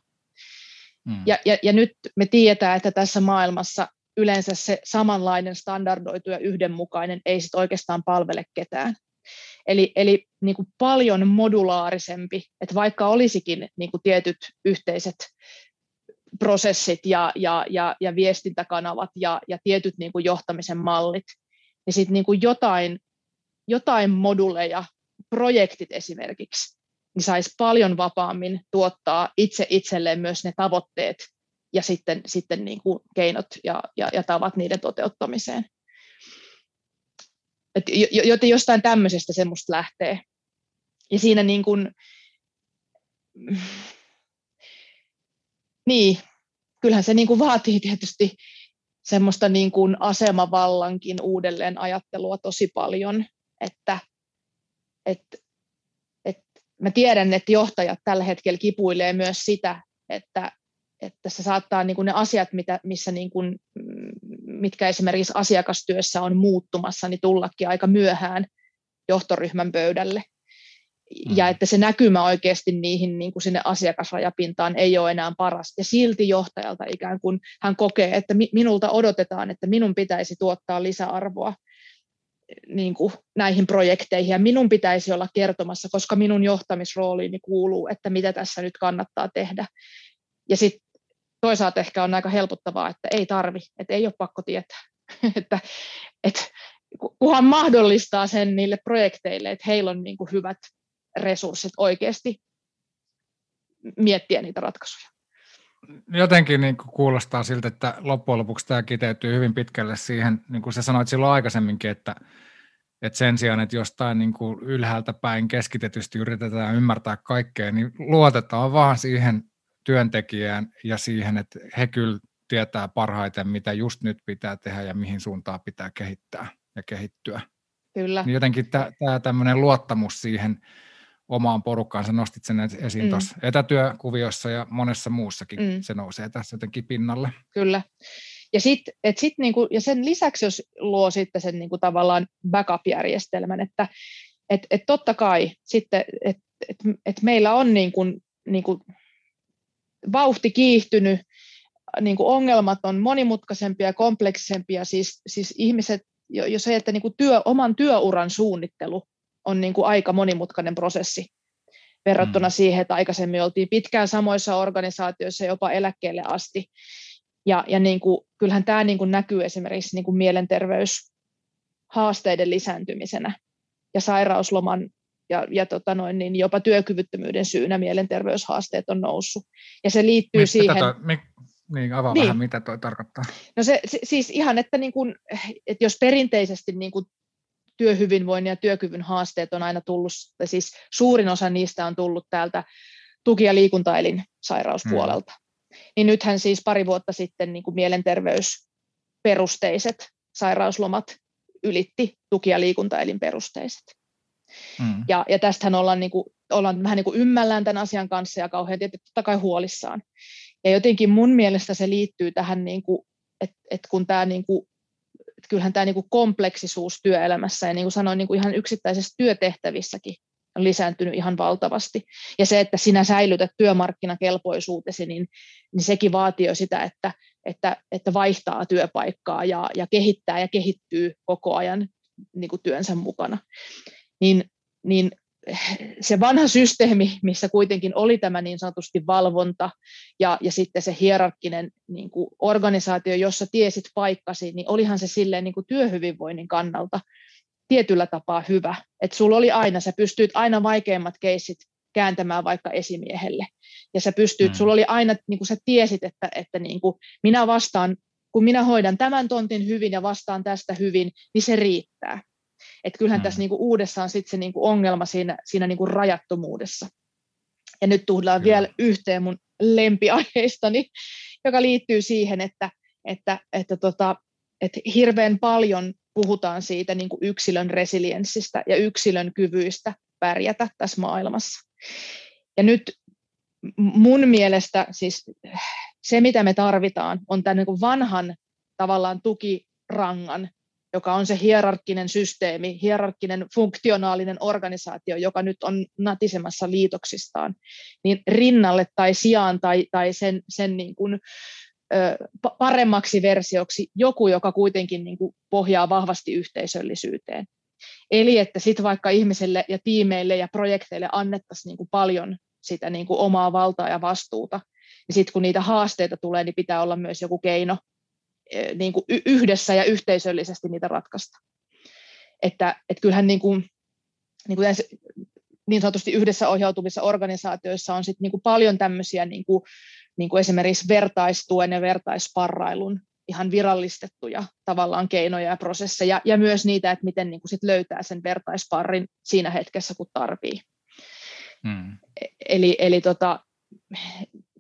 Mm. Ja, ja, ja nyt me tiedetään, että tässä maailmassa yleensä se samanlainen standardoitu ja yhdenmukainen ei sit oikeastaan palvele ketään. Eli, eli niin kuin paljon modulaarisempi, että vaikka olisikin niin kuin tietyt yhteiset prosessit ja, ja, ja, ja viestintäkanavat ja, ja tietyt niin kuin johtamisen mallit, niin sitten niin kuin jotain, jotain moduleja, projektit esimerkiksi, niin saisi paljon vapaammin tuottaa itse itselleen myös ne tavoitteet ja sitten, sitten niin kuin keinot ja, ja, ja tavat niiden toteuttamiseen. Joten jostain tämmöisestä semmoista lähtee. Ja siinä niin kuin, (sniffs) niin, kyllähän se niin kuin vaatii tietysti semmoista niin kuin asemavallankin uudelleen ajattelua tosi paljon, että et, et mä tiedän, että johtajat tällä hetkellä kipuilee myös sitä, että, että se saattaa niin kuin ne asiat, mitä, missä niin kuin, mitkä esimerkiksi asiakastyössä on muuttumassa, niin tullakin aika myöhään johtoryhmän pöydälle ja mm. että se näkymä oikeasti niihin niin kuin sinne asiakasrajapintaan ei ole enää paras. Ja silti johtajalta ikään kuin hän kokee, että minulta odotetaan, että minun pitäisi tuottaa lisäarvoa niin kuin näihin projekteihin ja minun pitäisi olla kertomassa, koska minun johtamisrooliini kuuluu, että mitä tässä nyt kannattaa tehdä. Ja sitten toisaalta ehkä on aika helpottavaa, että ei tarvi, että ei ole pakko tietää. (laughs) että, että kunhan mahdollistaa sen niille projekteille, että heillä on niin kuin hyvät resurssit oikeasti miettiä niitä ratkaisuja. Jotenkin niin kuin kuulostaa siltä, että loppujen lopuksi tämä kiteytyy hyvin pitkälle siihen, niin kuin sä sanoit silloin aikaisemminkin, että, että sen sijaan, että jostain niin kuin ylhäältä päin keskitetysti yritetään ymmärtää kaikkea, niin luotetaan vaan siihen työntekijään ja siihen, että he kyllä tietää parhaiten, mitä just nyt pitää tehdä ja mihin suuntaan pitää kehittää ja kehittyä. Kyllä. Niin jotenkin tämä tämmöinen luottamus siihen omaan porukkaan. Sä nostit sen esiin mm. tuossa etätyökuviossa ja monessa muussakin mm. se nousee tässä jotenkin pinnalle. Kyllä. Ja, sit, et sit niinku, ja sen lisäksi, jos luo sitten sen niinku tavallaan backup-järjestelmän, että et, et totta kai sitten, että et, et meillä on niinku, niinku vauhti kiihtynyt, niinku ongelmat on monimutkaisempia ja kompleksisempia, siis, siis ihmiset, jo, jo se, että niinku työ, oman työuran suunnittelu on niin kuin aika monimutkainen prosessi verrattuna mm. siihen, että aikaisemmin oltiin pitkään samoissa organisaatioissa jopa eläkkeelle asti. Ja, ja niin kuin, kyllähän tämä niin kuin näkyy esimerkiksi niin kuin mielenterveyshaasteiden lisääntymisenä ja sairausloman ja, ja tota noin, niin jopa työkyvyttömyyden syynä mielenterveyshaasteet on noussut. Ja se liittyy mistä siihen... Tätä, mi, Niin, avaa niin. vähän, mitä toi tarkoittaa. No se, se siis ihan, että, niin kun, että jos perinteisesti niin kun työhyvinvoinnin ja työkyvyn haasteet on aina tullut, tai siis suurin osa niistä on tullut täältä tuki- ja liikuntaelinsairauspuolelta. Hmm. Niin nythän siis pari vuotta sitten niin kuin mielenterveysperusteiset sairauslomat ylitti tuki- ja liikuntaelinperusteiset. Mm. Ja, ja tästähän ollaan, niin kuin, ollaan vähän niin kuin ymmällään tämän asian kanssa ja kauhean tietysti totta kai huolissaan. Ja jotenkin mun mielestä se liittyy tähän, niin kuin, että, että kun tämä niin kuin, kyllähän tämä niin kuin kompleksisuus työelämässä ja niin kuin sanoin, niin kuin ihan yksittäisissä työtehtävissäkin on lisääntynyt ihan valtavasti. Ja se, että sinä säilytät työmarkkinakelpoisuutesi, niin, niin sekin vaatii jo sitä, että, että, että vaihtaa työpaikkaa ja, ja kehittää ja kehittyy koko ajan niin kuin työnsä mukana. Niin, niin se vanha systeemi, missä kuitenkin oli tämä niin sanotusti valvonta ja, ja sitten se hierarkkinen niin kuin organisaatio, jossa tiesit paikkasi, niin olihan se silleen niin kuin työhyvinvoinnin kannalta tietyllä tapaa hyvä. Että sulla oli aina, sä pystyit aina vaikeimmat keissit kääntämään vaikka esimiehelle. Ja sä pystyit, mm. sulla oli aina, niin kuin sä tiesit, että, että niin kuin minä vastaan, kun minä hoidan tämän tontin hyvin ja vastaan tästä hyvin, niin se riittää. Että kyllähän mm. tässä niin kuin uudessa on sitten se niin kuin ongelma siinä, siinä niin kuin rajattomuudessa. Ja nyt Kyllä. vielä yhteen mun lempiaiheistani, joka liittyy siihen, että, että, että, tota, että hirveän paljon puhutaan siitä niin kuin yksilön resilienssistä ja yksilön kyvyistä pärjätä tässä maailmassa. Ja nyt mun mielestä siis se, mitä me tarvitaan, on tämän niin kuin vanhan tavallaan tukirangan, joka on se hierarkkinen systeemi, hierarkkinen funktionaalinen organisaatio, joka nyt on natisemassa liitoksistaan, niin rinnalle tai sijaan tai, tai sen, sen niin kuin, paremmaksi versioksi joku, joka kuitenkin niin kuin pohjaa vahvasti yhteisöllisyyteen. Eli että sitten vaikka ihmiselle ja tiimeille ja projekteille annettaisiin niin kuin paljon sitä niin kuin omaa valtaa ja vastuuta, niin sitten kun niitä haasteita tulee, niin pitää olla myös joku keino niin kuin yhdessä ja yhteisöllisesti niitä ratkaista. Että, että kyllähän niin kuin, niin, kuin niin sanotusti yhdessä ohjautuvissa organisaatioissa on sit niin kuin paljon tämmöisiä niin kuin niin kuin esimerkiksi vertaistuen ja vertaisparrailun ihan virallistettuja tavallaan keinoja ja prosesseja, ja myös niitä, että miten niin kuin sit löytää sen vertaisparrin siinä hetkessä, kun tarvii. Hmm. Eli, eli tota,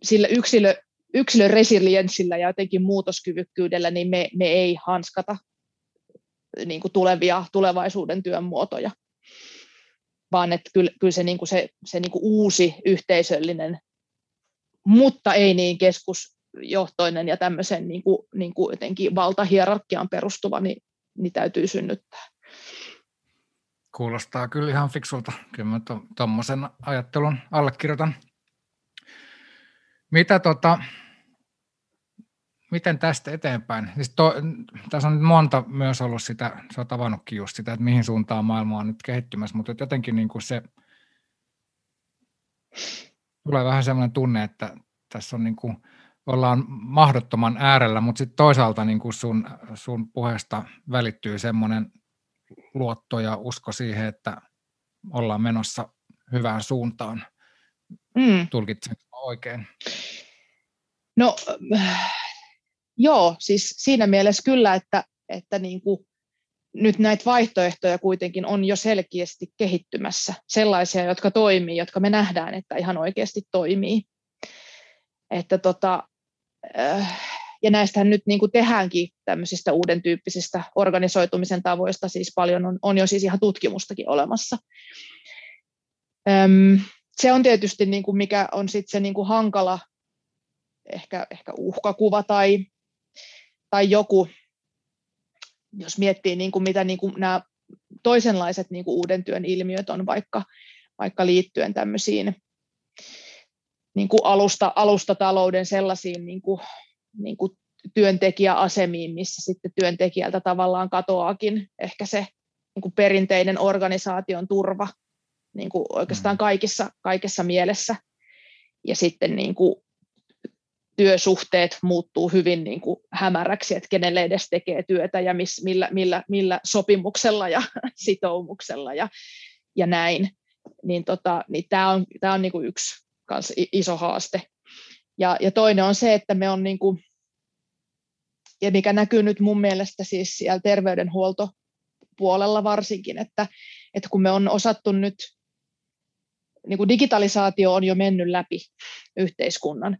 sillä yksilö, yksilön resilienssillä ja jotenkin muutoskyvykkyydellä, niin me, me ei hanskata niin kuin tulevia tulevaisuuden työn muotoja, vaan että kyllä, kyllä se, niin kuin se, se niin kuin uusi yhteisöllinen mutta ei niin keskusjohtoinen ja tämmöisen niin kuin, niin kuin jotenkin valtahierarkiaan perustuva, niin, niin täytyy synnyttää. Kuulostaa kyllä ihan fiksulta. Kyllä mä tuommoisen to, ajattelun allekirjoitan. Mitä tota, miten tästä eteenpäin? Siis to, tässä on nyt monta myös ollut sitä, se on tavannutkin just sitä, että mihin suuntaan maailma on nyt kehittymässä, mutta jotenkin niin kuin se tulee vähän sellainen tunne, että tässä on niin kuin, ollaan mahdottoman äärellä, mutta sitten toisaalta niin kuin sun, sun puheesta välittyy semmoinen luotto ja usko siihen, että ollaan menossa hyvään suuntaan. Mm. Tulkitsen oikein? No joo, siis siinä mielessä kyllä, että, että niin kuin nyt näitä vaihtoehtoja kuitenkin on jo selkeästi kehittymässä, sellaisia, jotka toimii, jotka me nähdään, että ihan oikeasti toimii. Että tota, äh, ja näistähän nyt niin kuin tehdäänkin tämmöisistä uuden tyyppisistä organisoitumisen tavoista, siis paljon on, on jo siis ihan tutkimustakin olemassa. Se on tietysti, niin kuin mikä on sitten se niin kuin hankala ehkä, ehkä uhkakuva tai, tai joku, jos miettii niin kuin mitä niin kuin nämä toisenlaiset niin kuin uuden työn ilmiöt on vaikka, vaikka liittyen tämmöisiin niin kuin alusta, alustatalouden sellaisiin niin kuin, niin kuin työntekijäasemiin, missä sitten työntekijältä tavallaan katoaakin ehkä se niin kuin perinteinen organisaation turva niin kuin oikeastaan mm. kaikissa, kaikessa mielessä. Ja sitten niin kuin työsuhteet muuttuu hyvin niin kuin hämäräksi, että kenelle edes tekee työtä ja miss, millä, millä, millä sopimuksella ja (laughs) sitoumuksella ja, ja näin. Niin, tota, niin tämä on, tää on niin kuin yksi kans iso haaste. Ja, ja toinen on se, että me on niin kuin, ja mikä näkyy nyt mun mielestä siis siellä terveydenhuoltopuolella varsinkin, että, että kun me on osattu nyt, niin kuin digitalisaatio on jo mennyt läpi yhteiskunnan,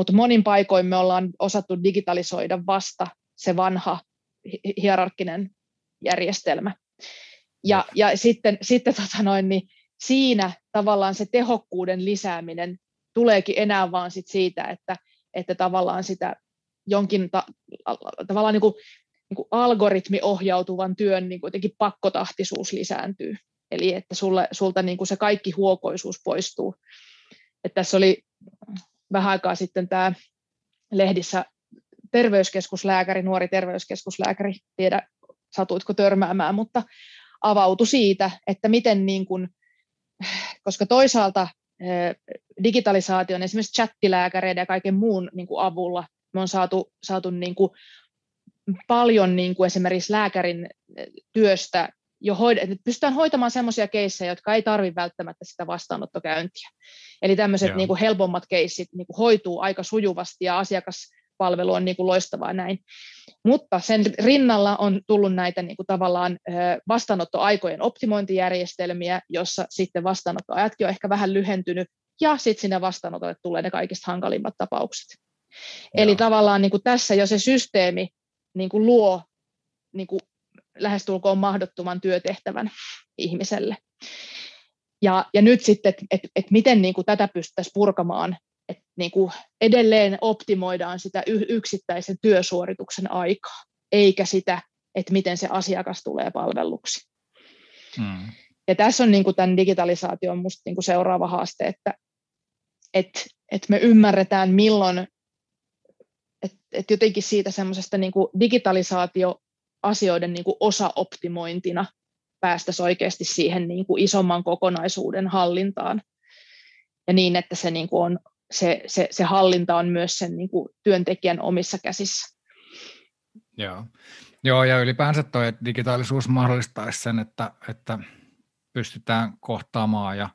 mutta monin paikoin me ollaan osattu digitalisoida vasta se vanha hierarkkinen järjestelmä. Ja, ja sitten, sitten tota noin, niin siinä tavallaan se tehokkuuden lisääminen tuleekin enää vaan sit siitä, että, että tavallaan sitä jonkin ta, tavallaan niin kuin, niin kuin algoritmiohjautuvan työn niin kuin pakkotahtisuus lisääntyy. Eli että sulle, sulta niin kuin se kaikki huokoisuus poistuu. Että tässä oli vähän aikaa sitten tämä lehdissä terveyskeskuslääkäri, nuori terveyskeskuslääkäri, tiedä satuitko törmäämään, mutta avautui siitä, että miten niin kuin, koska toisaalta digitalisaation, esimerkiksi chattilääkäreiden ja kaiken muun niin kuin avulla me on saatu, saatu niin kuin paljon niin kuin esimerkiksi lääkärin työstä jo hoid- että pystytään hoitamaan sellaisia keissejä, jotka ei tarvitse välttämättä sitä vastaanottokäyntiä. Eli tämmöiset niin kuin helpommat keissit niin kuin hoituu aika sujuvasti ja asiakaspalvelu on niin kuin loistavaa näin. Mutta sen rinnalla on tullut näitä niin kuin tavallaan vastaanottoaikojen optimointijärjestelmiä, jossa sitten vastaanottoajatkin on ehkä vähän lyhentynyt, ja sitten sinne vastaanotolle tulee ne kaikista hankalimmat tapaukset. Joo. Eli tavallaan niin kuin tässä jo se systeemi niin kuin luo niin kuin lähestulkoon mahdottoman työtehtävän ihmiselle. Ja, ja nyt sitten, että et, et miten niin kuin tätä pystyttäisiin purkamaan, että niin kuin edelleen optimoidaan sitä yksittäisen työsuorituksen aikaa, eikä sitä, että miten se asiakas tulee palvelluksi. Hmm. Ja tässä on niin kuin tämän digitalisaation musta niin kuin seuraava haaste, että et, et me ymmärretään milloin, että et jotenkin siitä semmoisesta niin digitalisaatio asioiden niin kuin osaoptimointina päästäisiin oikeasti siihen niin kuin isomman kokonaisuuden hallintaan. Ja niin, että se, niin kuin on, se, se, se hallinta on myös sen niin kuin työntekijän omissa käsissä. Joo. Joo, ja ylipäänsä tuo, digitaalisuus mahdollistaisi sen, että, että pystytään kohtaamaan ja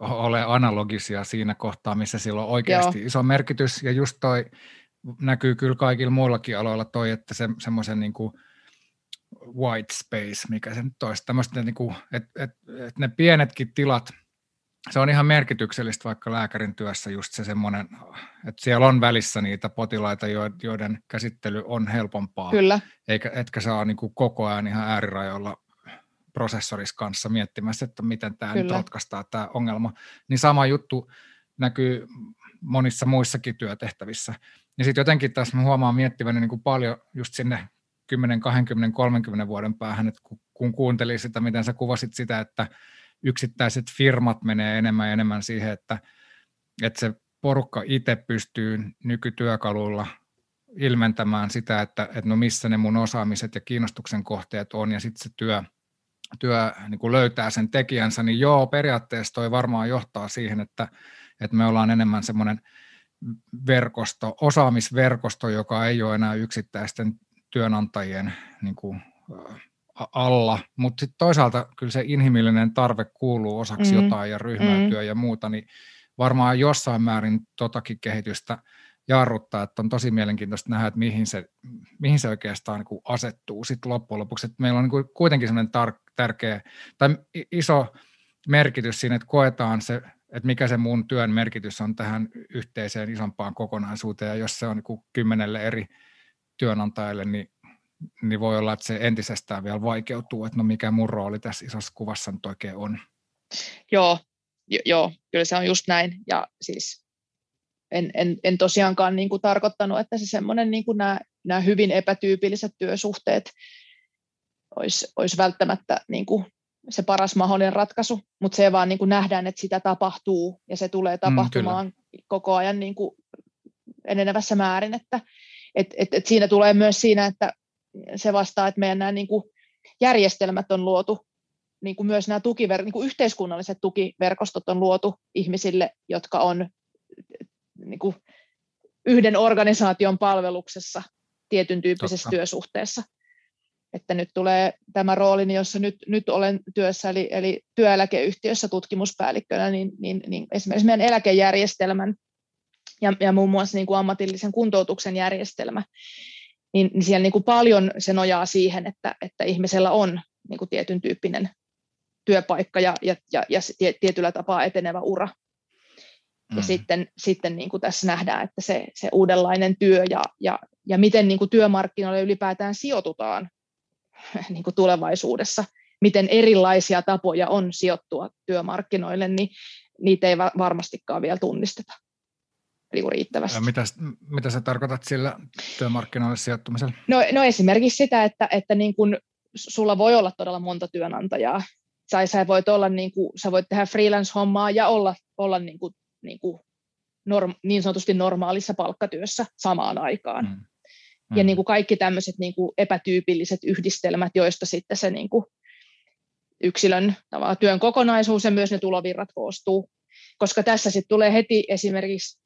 ole analogisia siinä kohtaa, missä sillä on oikeasti Joo. iso merkitys. Ja just toi näkyy kyllä kaikilla muillakin aloilla toi, että se, semmoisen niin kuin white space, mikä se nyt olisi, tämmöistä, niin kuin, että, että, että ne pienetkin tilat, se on ihan merkityksellistä vaikka lääkärin työssä just se semmoinen, että siellä on välissä niitä potilaita, joiden käsittely on helpompaa. Kyllä. Eikä, etkä saa niin kuin koko ajan ihan äärirajoilla prosessorissa kanssa miettimässä, että miten tämä Kyllä. nyt ratkaistaan tämä ongelma. Niin sama juttu näkyy monissa muissakin työtehtävissä. Ja sitten jotenkin tässä mä huomaan miettiväni niin kuin paljon just sinne 10, 20, 30 vuoden päähän, että kun kuuntelin sitä, miten sä kuvasit sitä, että yksittäiset firmat menee enemmän ja enemmän siihen, että, että se porukka itse pystyy nykytyökaluilla ilmentämään sitä, että, että no missä ne mun osaamiset ja kiinnostuksen kohteet on, ja sitten se työ, työ niin kuin löytää sen tekijänsä, niin joo, periaatteessa toi varmaan johtaa siihen, että, että me ollaan enemmän semmoinen verkosto, osaamisverkosto, joka ei ole enää yksittäisten työnantajien niin kuin, alla, mutta sitten toisaalta kyllä se inhimillinen tarve kuuluu osaksi mm. jotain ja ryhmätyö mm. ja muuta, niin varmaan jossain määrin totakin kehitystä jarruttaa, että on tosi mielenkiintoista nähdä, että mihin se, mihin se oikeastaan niin kuin asettuu sitten loppujen lopuksi. Että meillä on niin kuin kuitenkin sellainen tar- tärkeä tai iso merkitys siinä, että koetaan se, että mikä se mun työn merkitys on tähän yhteiseen isompaan kokonaisuuteen, ja jos se on niin kuin kymmenelle eri työnantajalle, niin, niin voi olla, että se entisestään vielä vaikeutuu, että no mikä mun rooli tässä isossa kuvassa nyt oikein on. Joo, jo, joo kyllä se on just näin. Ja siis en, en, en tosiaankaan niin kuin tarkoittanut, että se semmoinen niin kuin nämä, nämä hyvin epätyypilliset työsuhteet olisi, olisi välttämättä niin kuin se paras mahdollinen ratkaisu, mutta se vaan niin kuin nähdään, että sitä tapahtuu ja se tulee mm, tapahtumaan mm, koko ajan niin kuin enenevässä määrin, että, et, et, et siinä tulee myös siinä, että se vastaa, että meidän nämä niin kuin järjestelmät on luotu, niin kuin myös nämä tukiver- niin kuin yhteiskunnalliset tukiverkostot on luotu ihmisille, jotka on niin kuin yhden organisaation palveluksessa tietyn tyyppisessä Totta. työsuhteessa. Että nyt tulee tämä rooli, jossa nyt, nyt olen työssä, eli, eli työeläkeyhtiössä tutkimuspäällikkönä, niin, niin, niin esimerkiksi meidän eläkejärjestelmän ja, ja muun muassa niin kuin ammatillisen kuntoutuksen järjestelmä, niin, niin siellä niin kuin paljon se nojaa siihen, että, että ihmisellä on niin kuin tietyn tyyppinen työpaikka ja, ja, ja, ja tietyllä tapaa etenevä ura. Ja mm. sitten, sitten niin kuin tässä nähdään, että se, se uudenlainen työ ja, ja, ja miten niin kuin työmarkkinoille ylipäätään sijoitutaan (laughs) niin kuin tulevaisuudessa, miten erilaisia tapoja on sijoittua työmarkkinoille, niin niitä ei varmastikaan vielä tunnisteta niin riittävästi. Ja mitä, mitä sä tarkoitat sillä työmarkkinoille sijoittumisella? No, no esimerkiksi sitä, että, että niin kun sulla voi olla todella monta työnantajaa. Tai sä voit, olla niin, kuin, sä voit tehdä freelance-hommaa ja olla, olla niin, kuin, niin, kuin norm, niin sanotusti normaalissa palkkatyössä samaan aikaan. Mm. Mm. Ja niin kuin kaikki tämmöiset niin kuin epätyypilliset yhdistelmät, joista sitten se niin kuin yksilön työn kokonaisuus ja myös ne tulovirrat koostuu. Koska tässä sitten tulee heti esimerkiksi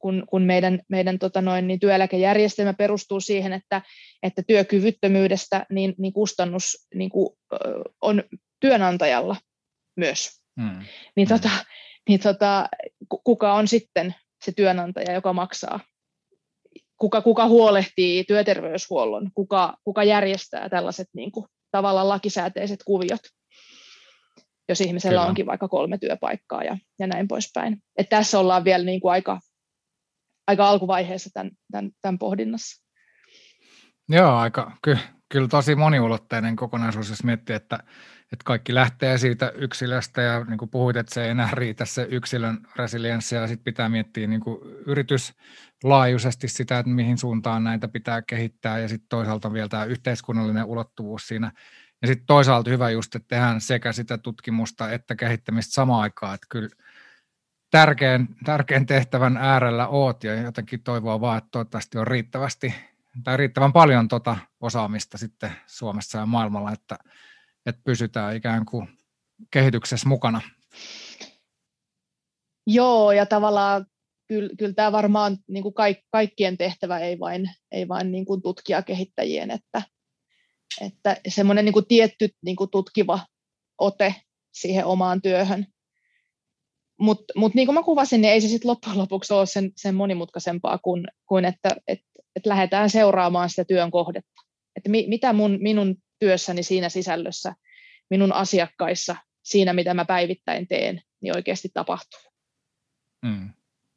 kun, kun meidän, meidän tota noin, niin työeläkejärjestelmä perustuu siihen, että, että työkyvyttömyydestä niin, niin kustannus niin kuin, on työnantajalla myös. Mm. Niin, mm. Tota, niin tota, kuka on sitten se työnantaja, joka maksaa? Kuka, kuka huolehtii työterveyshuollon? Kuka, kuka järjestää tällaiset niin kuin, tavallaan lakisääteiset kuviot? jos ihmisellä Kyllä. onkin vaikka kolme työpaikkaa ja, ja näin poispäin. Et tässä ollaan vielä niin kuin aika, aika alkuvaiheessa tämän, tämän, tämän pohdinnassa. Joo, aika, ky, kyllä tosi moniulotteinen kokonaisuus, jos miettii, että, että kaikki lähtee siitä yksilöstä ja niin kuin puhuit, että se ei enää riitä se yksilön resilienssi ja sitten pitää miettiä niin kuin yrityslaajuisesti sitä, että mihin suuntaan näitä pitää kehittää ja sitten toisaalta vielä tämä yhteiskunnallinen ulottuvuus siinä. Ja sitten toisaalta hyvä just, että tehdään sekä sitä tutkimusta että kehittämistä samaan aikaan, että kyllä tärkeän, tärkeän tehtävän äärellä oot ja jotenkin toivoa vaan, että toivottavasti on riittävästi tai riittävän paljon tuota osaamista sitten Suomessa ja maailmalla, että, että pysytään ikään kuin kehityksessä mukana. Joo, ja tavallaan kyllä, kyllä tämä varmaan niin kuin kaik, kaikkien tehtävä, ei vain, ei vain niin kuin tutkijakehittäjien, että, että semmoinen niin kuin tietty niin kuin tutkiva ote siihen omaan työhön mutta mut niin kuin mä kuvasin, niin ei se sitten loppujen lopuksi ole sen, sen monimutkaisempaa kuin, kuin että et, et lähdetään seuraamaan sitä työn kohdetta. Että mi, mitä mun, minun työssäni siinä sisällössä, minun asiakkaissa, siinä mitä mä päivittäin teen, niin oikeasti tapahtuu. Mm,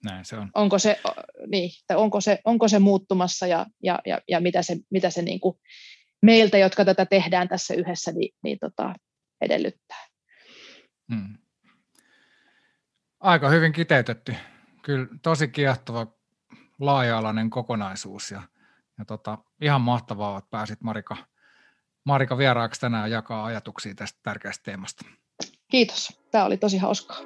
näin se on. Onko se, niin, onko se, onko se muuttumassa ja, ja, ja, ja mitä se, mitä se niin kuin meiltä, jotka tätä tehdään tässä yhdessä, niin, niin tota, edellyttää. Mm. Aika hyvin kiteytetty. Kyllä tosi kiehtova laaja-alainen kokonaisuus ja, ja tota, ihan mahtavaa, että pääsit Marika, Marika vieraaksi tänään jakaa ajatuksia tästä tärkeästä teemasta. Kiitos. Tämä oli tosi hauskaa.